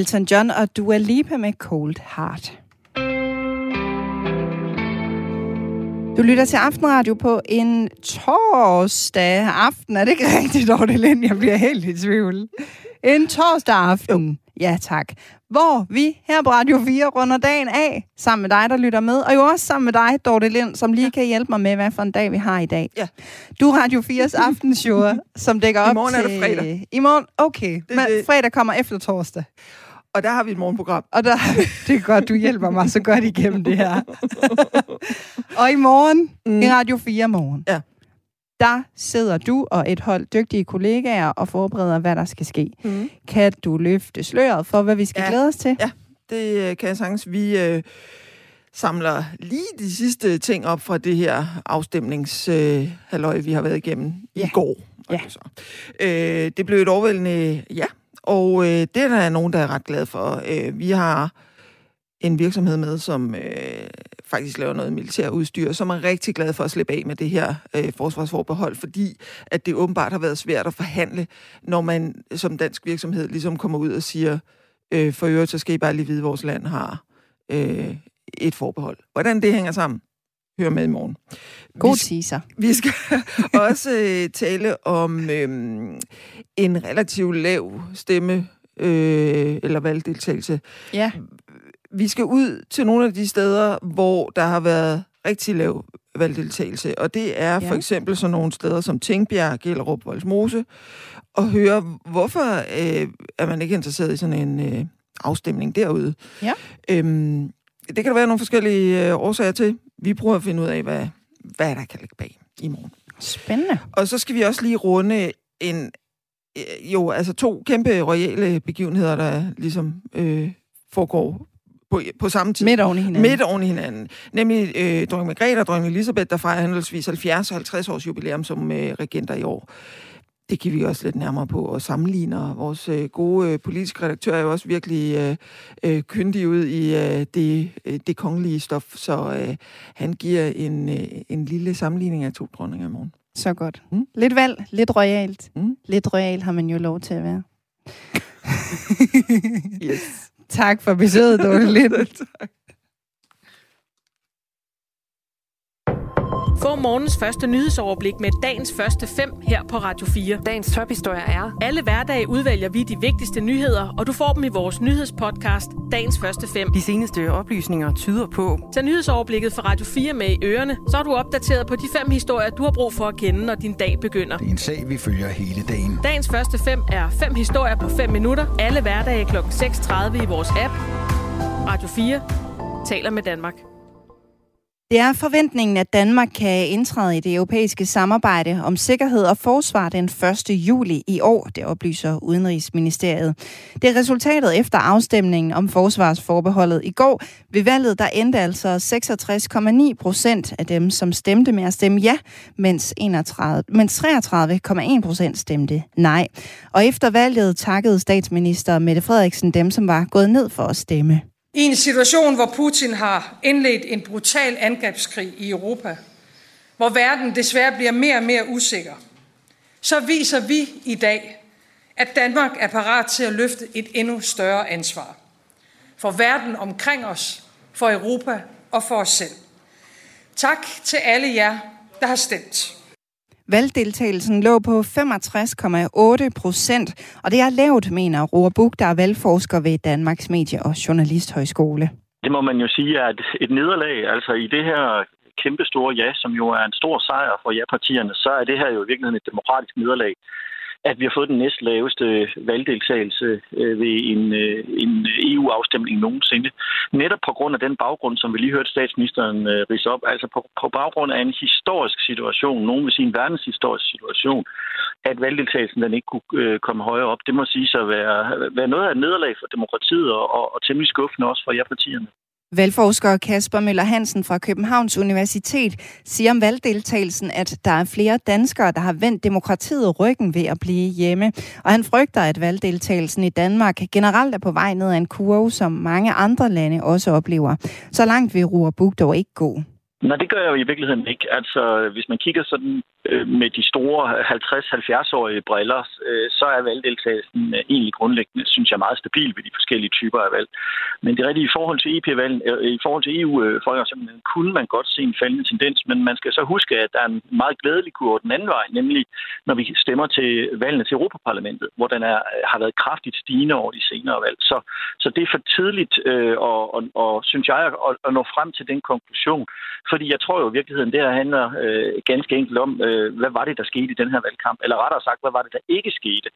Elton John og Dua Lipa med Cold Heart. Du lytter til Aftenradio på en torsdag aften. Er det ikke rigtigt, Dorte Lind? Jeg bliver helt i tvivl. En torsdag aften. Ja, tak. Hvor vi her på Radio 4 runder dagen af, sammen med dig, der lytter med, og jo også sammen med dig, Dorte Lind, som lige ja. kan hjælpe mig med, hvad for en dag vi har i dag. Ja. Du er Radio 4's aftenshow, [LAUGHS] som dækker op I morgen er til... det fredag. I morgen, okay. Det, Det- Men det- fredag kommer efter torsdag. Og der har vi et morgenprogram. Og der, [LAUGHS] det er godt, du hjælper mig så godt igennem det her. og i morgen, mm. i Radio 4 morgen, ja. der sidder du og et hold dygtige kollegaer og forbereder, hvad der skal ske. Mm. Kan du løfte sløret for, hvad vi skal Ja. glæde os til? Ja, det øh, kan jeg sagtens. Vi øh, samler lige de sidste ting op fra det her afstemningshalløj, øh, vi har været igennem ja. i går. Ja. Altså. Øh, det blev et overvældende ja, og øh, det er der nogen, der er ret glade for. Øh, vi har en virksomhed med, som øh, faktisk laver noget militærudstyr, som er rigtig glad for at slippe af med det her øh, forsvarsforbehold, fordi at det åbenbart har været svært at forhandle, når man som dansk virksomhed ligesom kommer ud og siger, øh, for øvrigt, så skal I bare lige vide, at vores land har øh, et forbehold. Hvordan det hænger sammen, hør med i morgen. God Vi- teaser. [LAUGHS] Vi skal også øh, tale om øh, en relativt lav stemme øh, eller valgdeltagelse. Ja. Vi skal ud til nogle af de steder, hvor der har været rigtig lav valgdeltagelse, og det er Ja. for eksempel sådan nogle steder som Tingbjerg, Gellerup, Voldsmose, og høre, hvorfor øh, er man ikke interesseret i sådan en øh, afstemning derude. Ja. Øhm, det kan der være nogle forskellige øh, årsager til. Vi prøver at finde ud af, hvad, hvad der kan ligge bag i morgen. Spændende. Og så skal vi også lige runde en, øh, jo, altså to kæmpe royale begivenheder, der ligesom øh, foregår på, på samme tid. Midt oven i hinanden. Midt oven i hinanden. Nemlig øh, dronning Margrethe og dronning Elisabeth, der fejrer henholdsvis 70 og 50 års jubilæum som øh, regenter i år. Det kan vi også lidt nærmere på og sammenligner. Vores øh, gode øh, politiske redaktør er jo også virkelig øh, øh, kyndig ud i øh, det, øh, det kongelige stof, så øh, han giver en, øh, en lille sammenligning af to dronninger i morgen. Så godt. Mm. Lidt valg, lidt royalt. Mm. Lidt royal har man jo lov til at være. [LAUGHS] yes. Tak for besøget, Dorte Lind. [LAUGHS] Få morgens første nyhedsoverblik med dagens første fem her på Radio 4. Dagens tophistorie er... Alle hverdage udvælger vi de vigtigste nyheder, og du får dem i vores nyhedspodcast, dagens første fem. De seneste oplysninger tyder på... Tag nyhedsoverblikket fra Radio 4 med i ørerne, så er du opdateret på de fem historier, du har brug for at kende, når din dag begynder. Det er en sag, vi følger hele dagen. Dagens første fem er fem historier på 5 minutter. Alle hverdage kl. 6.30 i vores app. Radio 4 taler med Danmark. Det er forventningen, at Danmark kan indtræde i det europæiske samarbejde om sikkerhed og forsvar den 1. juli i år, det oplyser Udenrigsministeriet. Det er resultatet efter afstemningen om forsvarsforbeholdet i går. Ved valget der endte altså 66,9 procent af dem, som stemte med at stemme ja, mens, 31, mens 33,1 procent stemte nej. Og efter valget takkede statsminister Mette Frederiksen dem, som var gået ned for at stemme. I en situation, hvor Putin har indledt en brutal angrebskrig i Europa, hvor verden desværre bliver mere og mere usikker, så viser vi i dag, at Danmark er parat til at løfte et endnu større ansvar. For verden omkring os, for Europa og for os selv. Tak til alle jer, der har stemt. Valgdeltagelsen lå på 65,8 procent, og det er lavt, mener Roar Buk, der er valgforsker ved Danmarks Medie- og Journalisthøjskole. Det må man jo sige er et, et nederlag. Altså i det her kæmpestore ja, som jo er en stor sejr for ja-partierne, så er det her jo i virkeligheden et demokratisk nederlag at vi har fået den næstlaveste valgdeltagelse øh, ved en, øh, en øh, EU-afstemning nogensinde. Netop på grund af den baggrund, som vi lige hørte statsministeren rise op, altså på, på baggrund af en historisk situation, nogen vil sige en verdenshistorisk situation, at valgdeltagelsen den ikke kunne komme højere op. Det må sige sig at være, være noget af et nederlag for demokratiet og, og, og temmelig skuffende også for jer-partierne. Valgforsker Kasper Møller Hansen fra Københavns Universitet siger om valgdeltagelsen, at der er flere danskere, der har vendt demokratiet ryggen ved at blive hjemme. Og han frygter, at valgdeltagelsen i Danmark generelt er på vej ned ad en kurve, som mange andre lande også oplever. Så langt vil Ruhr Bug dog ikke gå. Nej, det gør jeg jo i virkeligheden ikke. Altså, hvis man kigger sådan øh, med de store 50-70-årige briller, øh, så er valgdeltagelsen øh, egentlig grundlæggende, synes jeg, meget stabil ved de forskellige typer af valg. Men det rigtige i forhold til EP-valg, øh, i forhold til eu øh, folkeafstemningen, kunne man godt se en faldende tendens, men man skal så huske, at der er en meget glædelig kurve den anden vej, nemlig når vi stemmer til valgene til Europaparlamentet, hvor den er, øh, har været kraftigt stigende over de senere valg. Så, så det er for tidligt, øh, og, og, og synes jeg, at, at nå frem til den konklusion. Fordi jeg tror jo i virkeligheden, det her handler øh, ganske enkelt om, øh, hvad var det, der skete i den her valgkamp? Eller rettere sagt, hvad var det, der ikke skete?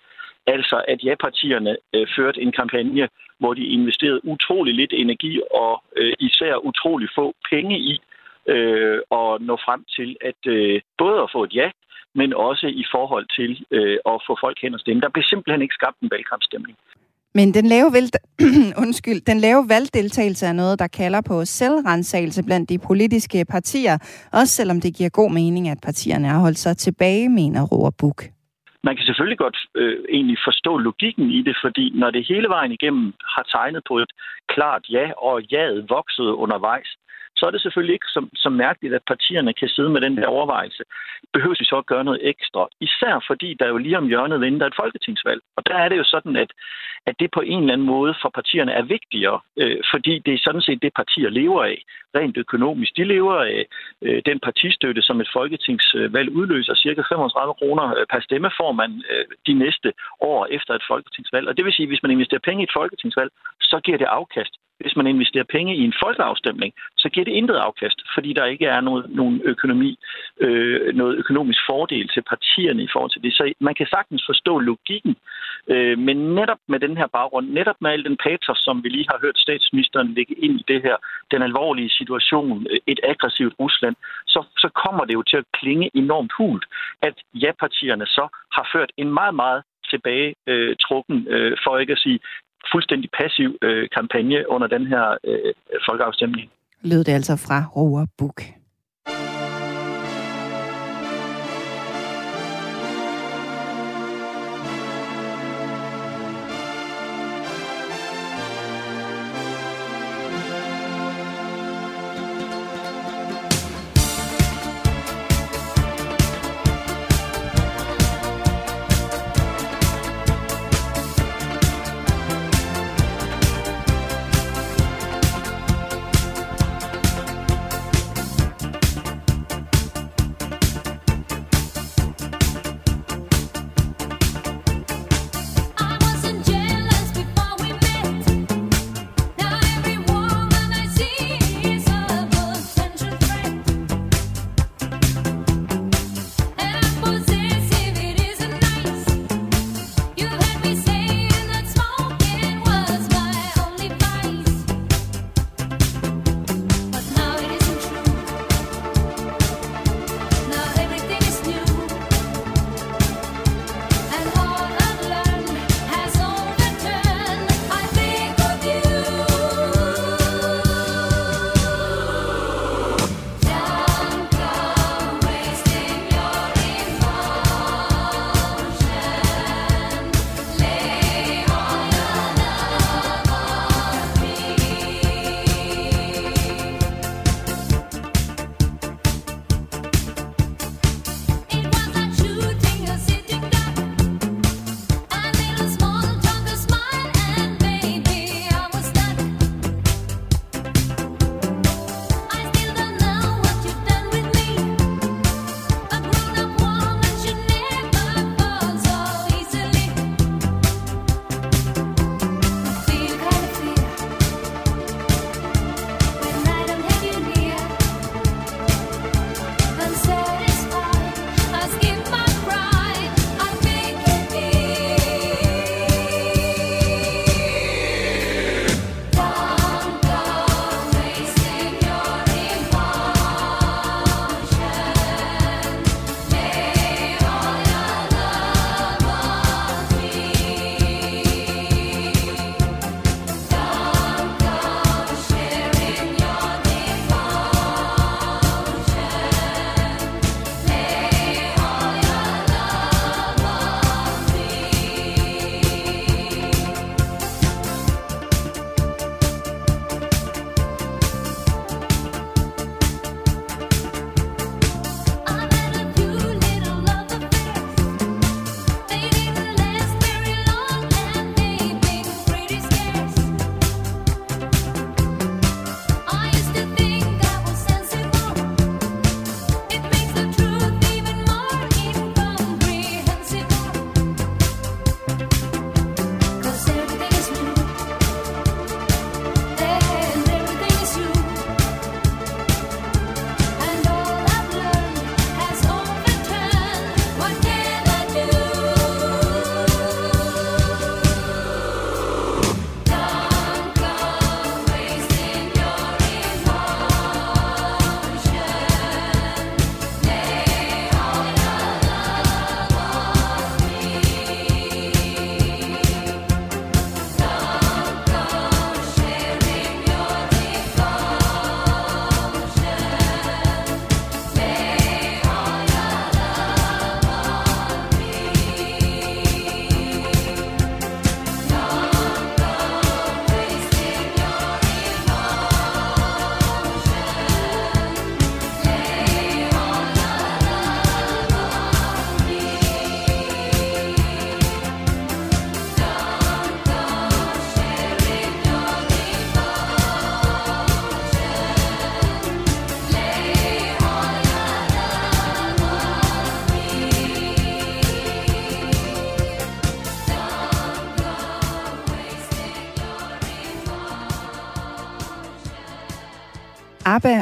Altså, at ja-partierne øh, førte en kampagne, hvor de investerede utrolig lidt energi og øh, især utrolig få penge i øh, at nå frem til at øh, både at få et ja, men også i forhold til øh, at få folk hen og stemme. Der blev simpelthen ikke skabt en valgkampstemning. Men den lave, vel... [CLEARS THROAT] Undskyld, den lave valgdeltagelse er noget, der kalder på selvrensagelse blandt de politiske partier, også selvom det giver god mening, at partierne har holdt sig tilbage, mener Roar Buk. Man kan selvfølgelig godt øh, egentlig forstå logikken i det, fordi når det hele vejen igennem har tegnet på et klart ja, og jaet voksede undervejs, så er det selvfølgelig ikke så, så mærkeligt, at partierne kan sidde med den der overvejelse. Behøver vi så at gøre noget ekstra? Især fordi der jo lige om hjørnet venter et folketingsvalg. Og der er det jo sådan, at, at det på en eller anden måde for partierne er vigtigere, øh, fordi det er sådan set det, partier lever af, rent økonomisk. De lever af øh, den partistøtte, som et folketingsvalg udløser. Cirka 35 kroner øh, per stemme får man øh, de næste år efter et folketingsvalg. Og det vil sige, at hvis man investerer penge i et folketingsvalg, så giver det afkast. Hvis man investerer penge i en folkeafstemning, så giver det intet afkast, fordi der ikke er noget, nogen økonomi, øh, noget økonomisk fordel til partierne i forhold til det. Så man kan sagtens forstå logikken, øh, men netop med den her baggrund, netop med al den patos, som vi lige har hørt statsministeren lægge ind i det her, den alvorlige situation, øh, et aggressivt Rusland, så, så kommer det jo til at klinge enormt hult, at ja-partierne så har ført en meget, meget tilbage øh, trukken, øh, for ikke at sige fuldstændig passiv øh, kampagne under den her øh, folkeafstemning. Lød det altså fra Roar Buk.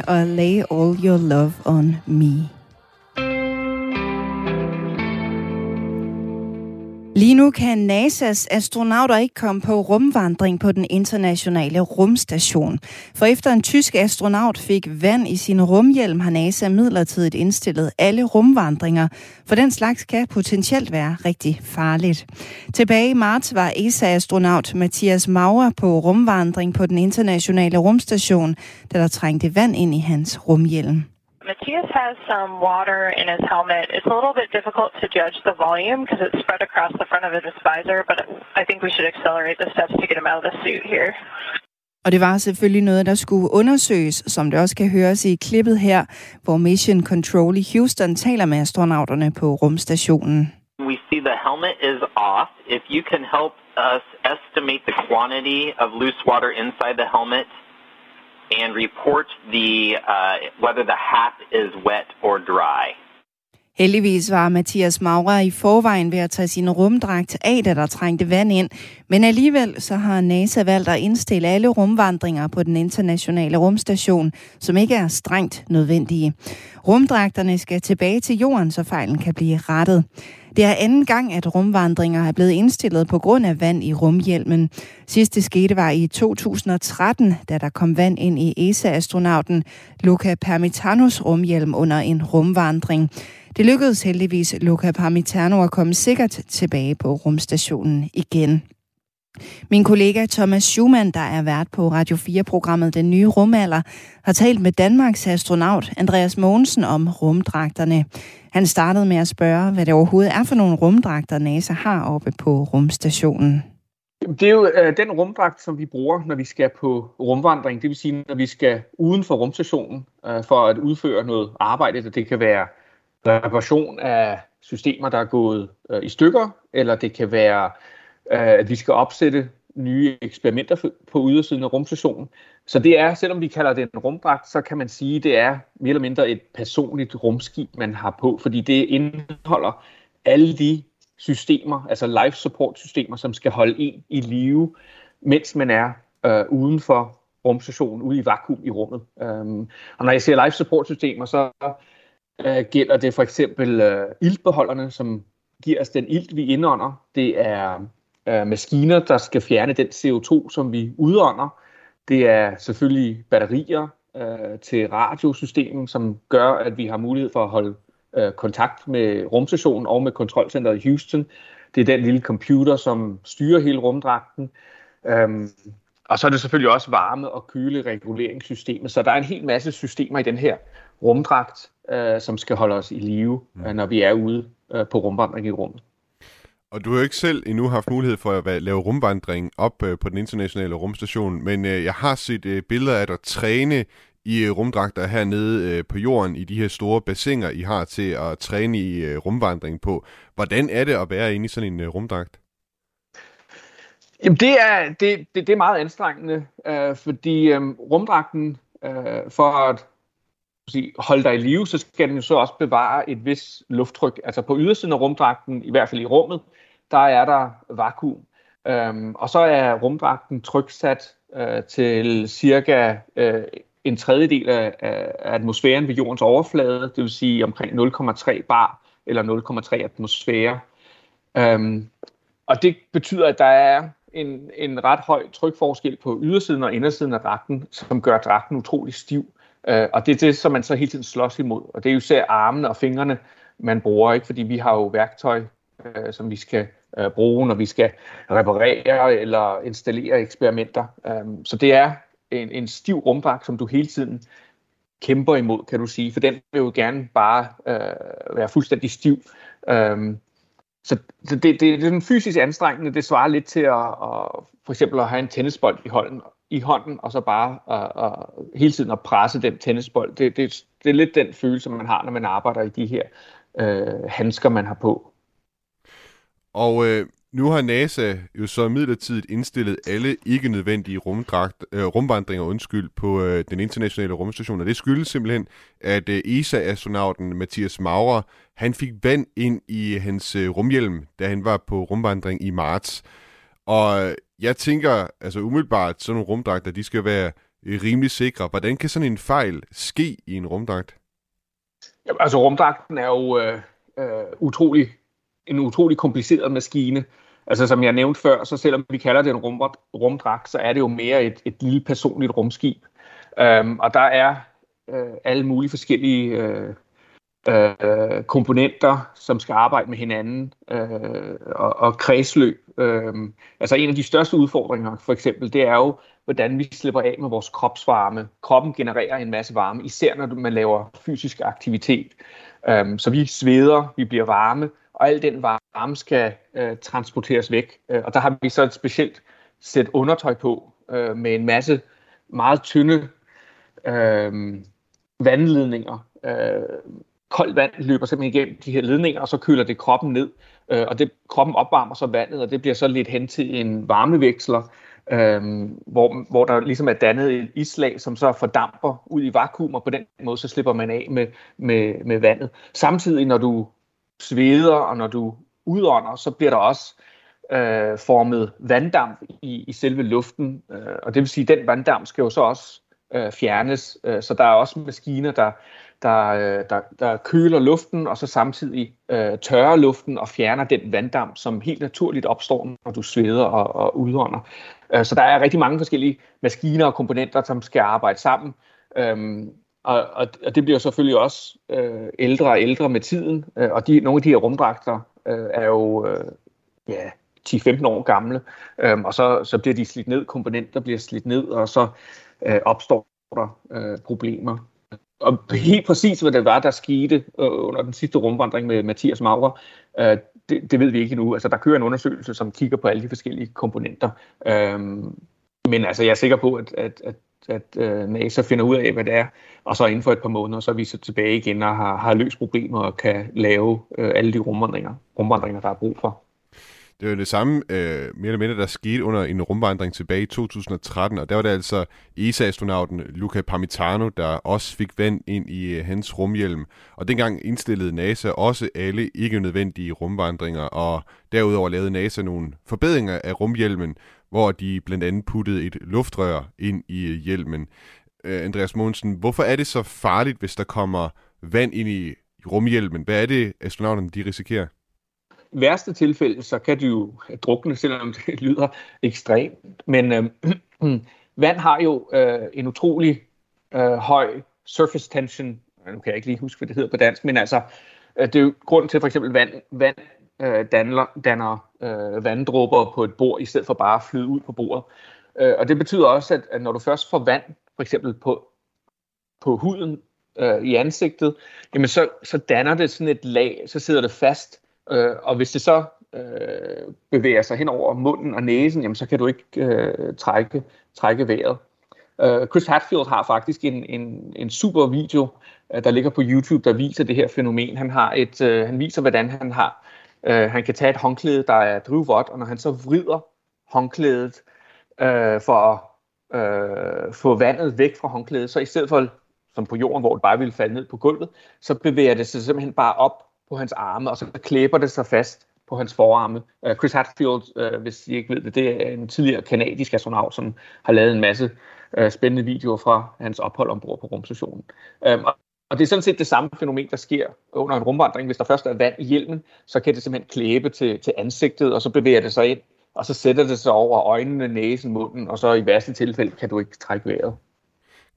ABBA og Lay All Your Love On Me. Lige nu kan NASA's astronauter ikke komme på rumvandring på den internationale rumstation. For efter en tysk astronaut fik vand i sin rumhjelm, har NASA midlertidigt indstillet alle rumvandringer, for den slags kan potentielt være rigtig farligt. Tilbage i marts var ESA-astronaut Mathias Maurer på rumvandring på den internationale rumstation, da der trængte vand ind i hans rumhjelm. Matthias has some water in his helmet. It's a little bit difficult to judge the volume because it's spread across the front of his visor, but I think we should accelerate the steps to get him out of the suit here. Og det var selvfølgelig noget, der skulle undersøges, som det også kan høres i klippet her, hvor Mission Control i Houston taler med astronauterne på rumstationen. We see the helmet is off. If you can help us estimate the quantity of loose water inside the helmet and report the uh, whether the hat is wet or dry. Heldigvis var Mathias Maurer i forvejen ved at tage sin rumdragt af, da der trængte vand ind. Men alligevel så har NASA valgt at indstille alle rumvandringer på den internationale rumstation, som ikke er strengt nødvendige. Rumdragterne skal tilbage til jorden, så fejlen kan blive rettet. Det er anden gang, at rumvandringer er blevet indstillet på grund af vand i rumhjelmen. Sidste skete var i 2013, da der kom vand ind i ESA-astronauten Luca Permitanos rumhjelm under en rumvandring. Det lykkedes heldigvis Luca Parmitano at komme sikkert tilbage på rumstationen igen. Min kollega Thomas Schumann, der er vært på Radio 4-programmet Den Nye Rumalder, har talt med Danmarks astronaut Andreas Mogensen om rumdragterne. Han startede med at spørge, hvad det overhovedet er for nogle rumdragter, NASA har oppe på rumstationen. Det er jo øh, den rumdragt, som vi bruger, når vi skal på rumvandring. Det vil sige, når vi skal uden for rumstationen øh, for at udføre noget arbejde. Det kan være reparation af systemer, der er gået øh, i stykker, eller det kan være, Øh, at vi skal opsætte nye eksperimenter på ydersiden af rumstationen. Så det er, selvom vi kalder det en rumdragt, så kan man sige, at det er mere eller mindre et personligt rumskib, man har på, fordi det indeholder alle de systemer, altså life support systemer, som skal holde en i live, mens man er øh, uden for rumstationen, ude i vakuum i rummet. Um, og når jeg siger life support systemer, så øh, gælder det for eksempel øh, iltbeholderne, som giver os den ilt, vi indånder. Det er øh, maskiner, der skal fjerne den CO2, som vi udånder. Det er selvfølgelig batterier øh, til radiosystemet, som gør, at vi har mulighed for at holde øh, kontakt med rumstationen og med kontrolcenteret i Houston. Det er den lille computer, som styrer hele rumdragten. Øhm, og så er det selvfølgelig også varme- og kølereguleringssystemet. Så der er en hel masse systemer i den her rumdragt, øh, som skal holde os i live, mm. øh, når vi er ude øh, på rumvandring i rummet. Og du har jo ikke selv endnu haft mulighed for at lave rumvandring op øh, på den internationale rumstation, men øh, jeg har set øh, billeder af dig træne i øh, rumdragter hernede øh, på jorden i de her store bassiner, I har til at træne i øh, rumvandring på. Hvordan er det at være inde i sådan en øh, rumdragt? Jamen det er, det, det, det er meget anstrengende, øh, fordi øh, rumdragten øh, for at sige, holde dig i live, så skal den jo så også bevare et vis lufttryk. Altså på ydersiden af rumdragten, i hvert fald i rummet, der er der vakuum. Øhm, og så er rumdragten tryksat øh, til cirka øh, en tredjedel af, af atmosfæren ved jordens overflade, det vil sige omkring 0,3 bar eller 0,3 atmosfære. Øhm, og det betyder, at der er en, en ret høj trykforskel på ydersiden og indersiden af dragten, som gør dragten utrolig stiv. Øh, og det er det, som man så hele tiden slås imod. Og det er jo især armene og fingrene, man bruger, ikke? fordi vi har jo værktøj, øh, som vi skal øh, bruge, når vi skal reparere eller installere eksperimenter. Øhm, så det er en, en stiv rumdragt, som du hele tiden kæmper imod, kan du sige, for den vil jo gerne bare øh, være fuldstændig stiv. Øhm, så så det, det, det er den fysisk anstrengende. Det svarer lidt til at, at for eksempel at have en tennisbold i hånden, i hånden og så bare at, at, hele tiden at presse den tennisbold. Det, det, det er lidt den følelse, man har, når man arbejder i de her øh, handsker, man har på. Og øh, nu har NASA jo så midlertidigt indstillet alle ikke nødvendige rumdragt, øh, rumvandringer undskyld, på øh, den internationale rumstation, og det skyldes simpelthen, at øh, ESA-astronauten Mathias Maurer, han fik vand ind i hans øh, rumhjelm, da han var på rumvandring i marts. Og øh, jeg tænker, altså umiddelbart, sådan nogle rumdragter, de skal være øh, rimelig sikre. Hvordan kan sådan en fejl ske i en rumdragt? Jamen, altså rumdragten er jo øh, øh, utrolig, en utrolig kompliceret maskine. Altså som jeg nævnte før, så selvom vi kalder det en rum, rumdragt, så er det jo mere et, et lille personligt rumskib. Um, og der er øh, alle mulige forskellige øh, øh, komponenter, som skal arbejde med hinanden øh, og, og kredsløb. Øh, altså en af de største udfordringer for eksempel, det er jo, hvordan vi slipper af med vores kropsvarme. Kroppen genererer en masse varme, især når man laver fysisk aktivitet. Øh, så vi sveder, vi bliver varme, og al den varme skal øh, transporteres væk. Øh, og der har vi så et specielt sæt undertøj på øh, med en masse meget tynde øh, vandledninger. Øh, koldt vand løber simpelthen igennem de her ledninger, og så køler det kroppen ned. Øh, og det, kroppen opvarmer så vandet, og det bliver så lidt hen til en varmeveksler, øh, hvor, hvor der ligesom er dannet et islag, som så fordamper ud i vakuum, og på den måde så slipper man af med, med, med vandet. Samtidig, når du sveder, og når du udånder, så bliver der også øh, formet vanddamp i, i selve luften, øh, og det vil sige, at den vanddamp skal jo så også øh, fjernes, øh, så der er også maskiner, der, der, øh, der, der køler luften, og så samtidig øh, tørrer luften og fjerner den vanddamp, som helt naturligt opstår, når du sveder og, og udånder. Øh, så der er rigtig mange forskellige maskiner og komponenter, som skal arbejde sammen. Øh, og, og, og det bliver selvfølgelig også øh, ældre og ældre med tiden, øh, og de, nogle af de her rumdragter øh, er jo øh, ja, 10-15 år gamle, øh, og så, så bliver de slidt ned, komponenter bliver slidt ned, og så øh, opstår der øh, problemer. Og helt præcis, hvad det var, der skete øh, under den sidste rumvandring med Mathias Maurer, øh, det, det ved vi ikke endnu. Altså, der kører en undersøgelse, som kigger på alle de forskellige komponenter. Øh, men altså, jeg er sikker på, at, at, at at øh, NASA finder ud af, hvad det er, og så inden for et par måneder, så er vi så tilbage igen og har, har løst problemer og kan lave øh, alle de rumvandringer, rumvandringer, der er brug for. Det var det samme, øh, mere eller mindre, der skete under en rumvandring tilbage i 2013, og der var det altså ESA-astronauten Luca Parmitano, der også fik vand ind i øh, hans rumhjelm. Og dengang indstillede NASA også alle ikke nødvendige rumvandringer, og derudover lavede NASA nogle forbedringer af rumhjelmen, hvor de blandt andet puttede et luftrør ind i øh, hjelmen. Øh, Andreas Mogensen, hvorfor er det så farligt, hvis der kommer vand ind i rumhjelmen? Hvad er det, astronauterne de risikerer? værste tilfælde, så kan du jo drukne, selvom [LAUGHS] det lyder ekstremt. Men øh, [CLEARS THROAT] vand har jo øh, en utrolig øh, høj surface tension. Nu kan jeg ikke lige huske, hvad det hedder på dansk, men altså, øh, det er jo grunden til, at for eksempel vand, vand øh, danner, danner øh, vanddråber på et bord, i stedet for bare at flyde ud på bordet. Øh, og det betyder også, at, at når du først får vand, for eksempel på, på huden øh, i ansigtet, jamen så, så danner det sådan et lag, så sidder det fast, Øh, og hvis det så øh, bevæger sig hen over munden og næsen, jamen, så kan du ikke øh, trække, trække vejret. Øh, Chris Hatfield har faktisk en, en, en super video, øh, der ligger på YouTube, der viser det her fænomen. Han, har et, øh, han viser, hvordan han har øh, han kan tage et håndklæde, der er drivvådt, og når han så vrider håndklædet øh, for at øh, få vandet væk fra håndklædet, så i stedet for som på jorden, hvor det bare ville falde ned på gulvet, så bevæger det sig simpelthen bare op på hans arme, og så klæber det sig fast på hans forarme. Uh, Chris Hadfield, uh, øh, hvis I ikke ved det, det er en tidligere kanadisk astronaut, som har lavet en masse uh, spændende videoer fra hans ophold ombord på rumstationen. Um, og det er sådan set det samme fænomen, der sker under en rumvandring. Hvis der først er vand i hjelmen, så kan det simpelthen klæbe til, til ansigtet, og så bevæger det sig ind, og så sætter det sig over øjnene, næsen, munden, og så i værste tilfælde kan du ikke trække vejret.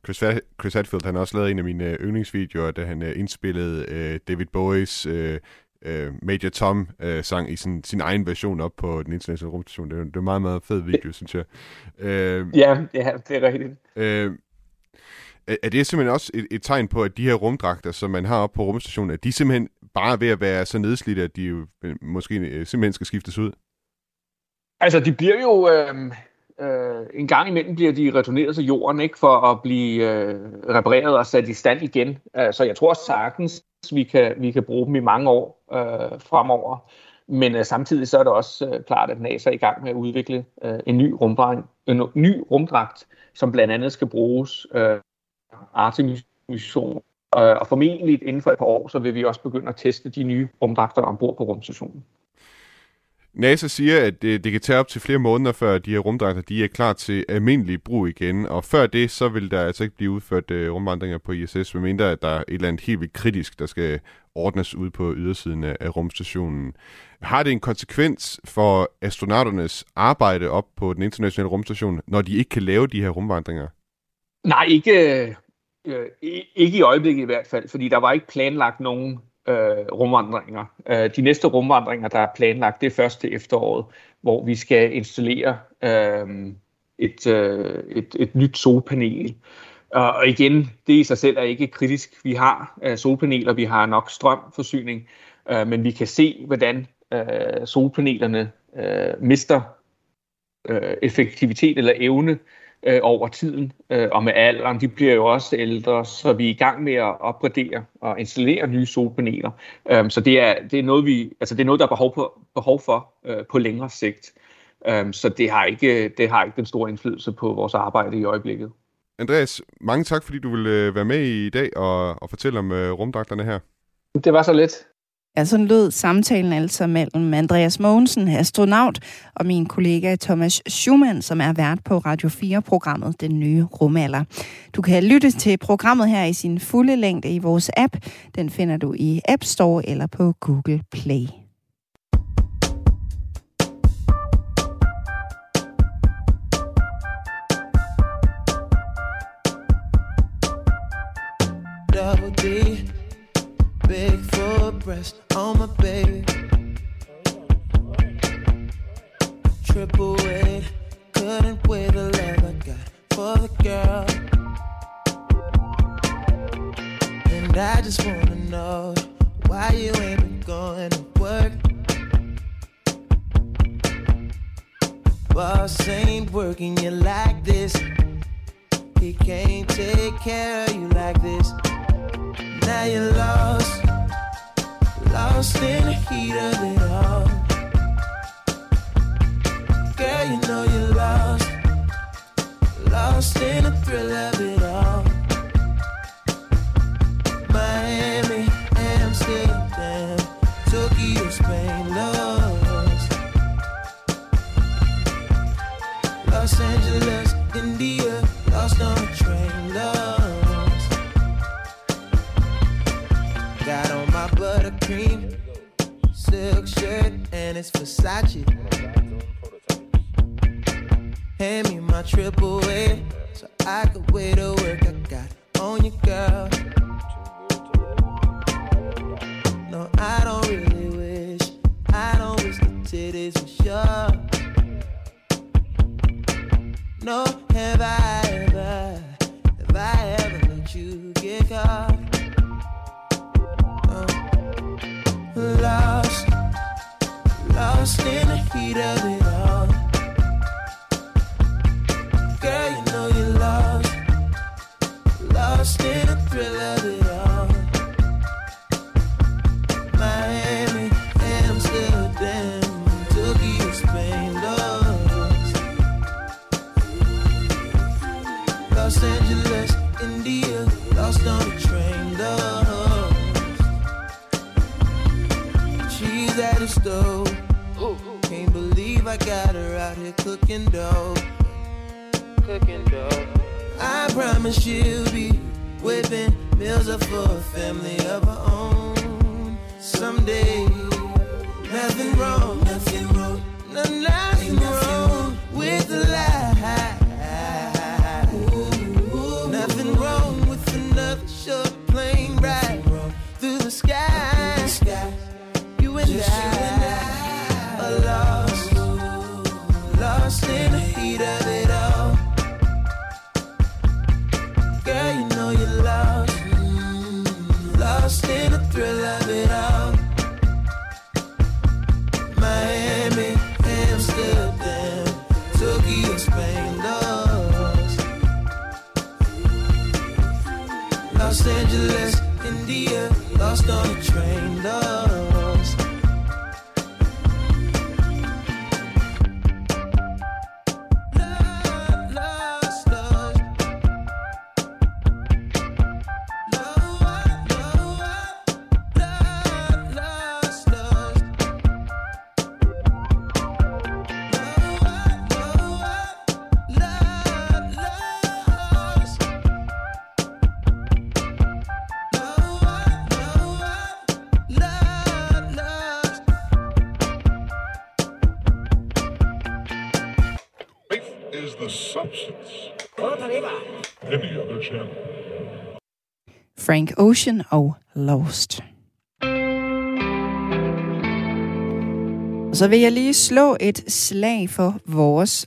Chris, Chris Hadfield han har også lavet en af mine øh, yndlingsvideoer, da han uh, indspillede uh, David Bowies uh, uh, Major Tom uh, sang i sin, sin egen version op på den internationale rumstation. Det er, det er en meget, meget fed video, synes jeg. Uh, ja, ja, det er rigtigt. Uh, er det simpelthen også et, et tegn på, at de her rumdragter, som man har oppe på rumstationen, at de simpelthen bare er ved at være så nedslidte, at de jo øh, måske øh, simpelthen skal skiftes ud? Altså, de bliver jo... Øh øh, en gang imellem bliver de returneret til jorden ikke for at blive øh, repareret og sat i stand igen. Øh, så jeg tror sagtens, vi kan, vi kan bruge dem i mange år øh, fremover. Men øh, samtidig så er det også øh, klart, at NASA er i gang med at udvikle øh, en, ny rumdragt, en ny rumdragt, som blandt andet skal bruges øh, Artemis-mission. Øh, og formentlig inden for et par år, så vil vi også begynde at teste de nye rumdragter ombord på rumstationen. NASA siger, at det, det kan tage op til flere måneder, før de her rumdragter de er klar til almindelig brug igen. Og før det, så vil der altså ikke blive udført uh, rumvandringer på ISS, medmindre at der er et eller andet helt vildt kritisk, der skal ordnes ud på ydersiden af, af rumstationen. Har det en konsekvens for astronauternes arbejde op på den internationale rumstation, når de ikke kan lave de her rumvandringer? Nej, ikke, øh, ikke i øjeblikket i hvert fald, fordi der var ikke planlagt nogen øh, rumvandringer. Øh, de næste rumvandringer, der er planlagt, det er først til efteråret, hvor vi skal installere øh, et, øh, et, et nyt solpanel. Og igen, det i sig selv er ikke kritisk. Vi har øh, solpaneler, vi har nok strømforsyning, øh, men vi kan se, hvordan øh, solpanelerne øh, mister øh, effektivitet eller evne øh, over tiden, øh, og med alderen, de bliver jo også ældre, så vi er i gang med at opgradere og installere nye solpaneler. Øh, så det er, det er noget, vi, altså det er noget, der er behov, på, behov for øh, på længere sigt. Øh, så det har, ikke, det har ikke den store indflydelse på vores arbejde i øjeblikket. Andreas, mange tak, fordi du vil øh, være med i dag og, og fortælle om øh, rumdragterne her. Det var så lidt. Ja, sådan lød samtalen altså mellem Andreas Mogensen, astronaut, og min kollega Thomas Schumann, som er vært på Radio 4-programmet Den Nye Rumalder. Du kan lytte til programmet her i sin fulde længde i vores app. Den finder du i App Store eller på Google Play. Breast on my baby. Triple weight, couldn't weigh the love I got for the girl. And I just wanna know why you ain't been going to work. Boss ain't working you like this. He can't take care of you like this. Now you're lost, lost in the heat of it all. Girl, you know you're lost, lost in the thrill of it all. Shirt and it's Versace. Hand me my triple A so I could wear the work I got on you, girl. No, I don't really wish, I don't wish the titties were sure. No, have I ever, have I ever let you get caught? Of it Frank Ocean og Lost. Og så vil jeg lige slå et slag for vores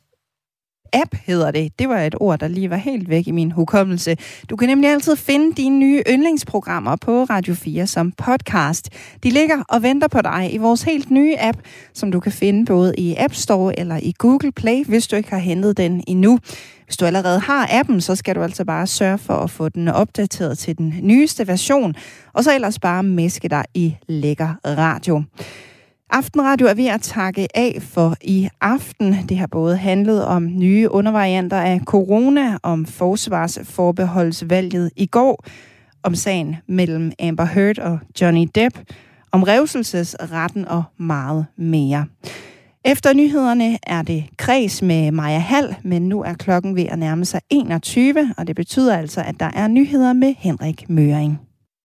app hedder det. Det var et ord, der lige var helt væk i min hukommelse. Du kan nemlig altid finde dine nye yndlingsprogrammer på Radio 4 som podcast. De ligger og venter på dig i vores helt nye app, som du kan finde både i App Store eller i Google Play, hvis du ikke har hentet den endnu. Hvis du allerede har appen, så skal du altså bare sørge for at få den opdateret til den nyeste version, og så ellers bare mæske dig i lækker radio. Aftenradio er ved at takke af for i aften. Det har både handlet om nye undervarianter af corona, om forsvarsforbeholdsvalget i går, om sagen mellem Amber Heard og Johnny Depp, om revselsesretten og meget mere. Efter nyhederne er det kreds med Maja Hall, men nu er klokken ved at nærme sig 21, og det betyder altså, at der er nyheder med Henrik Møring.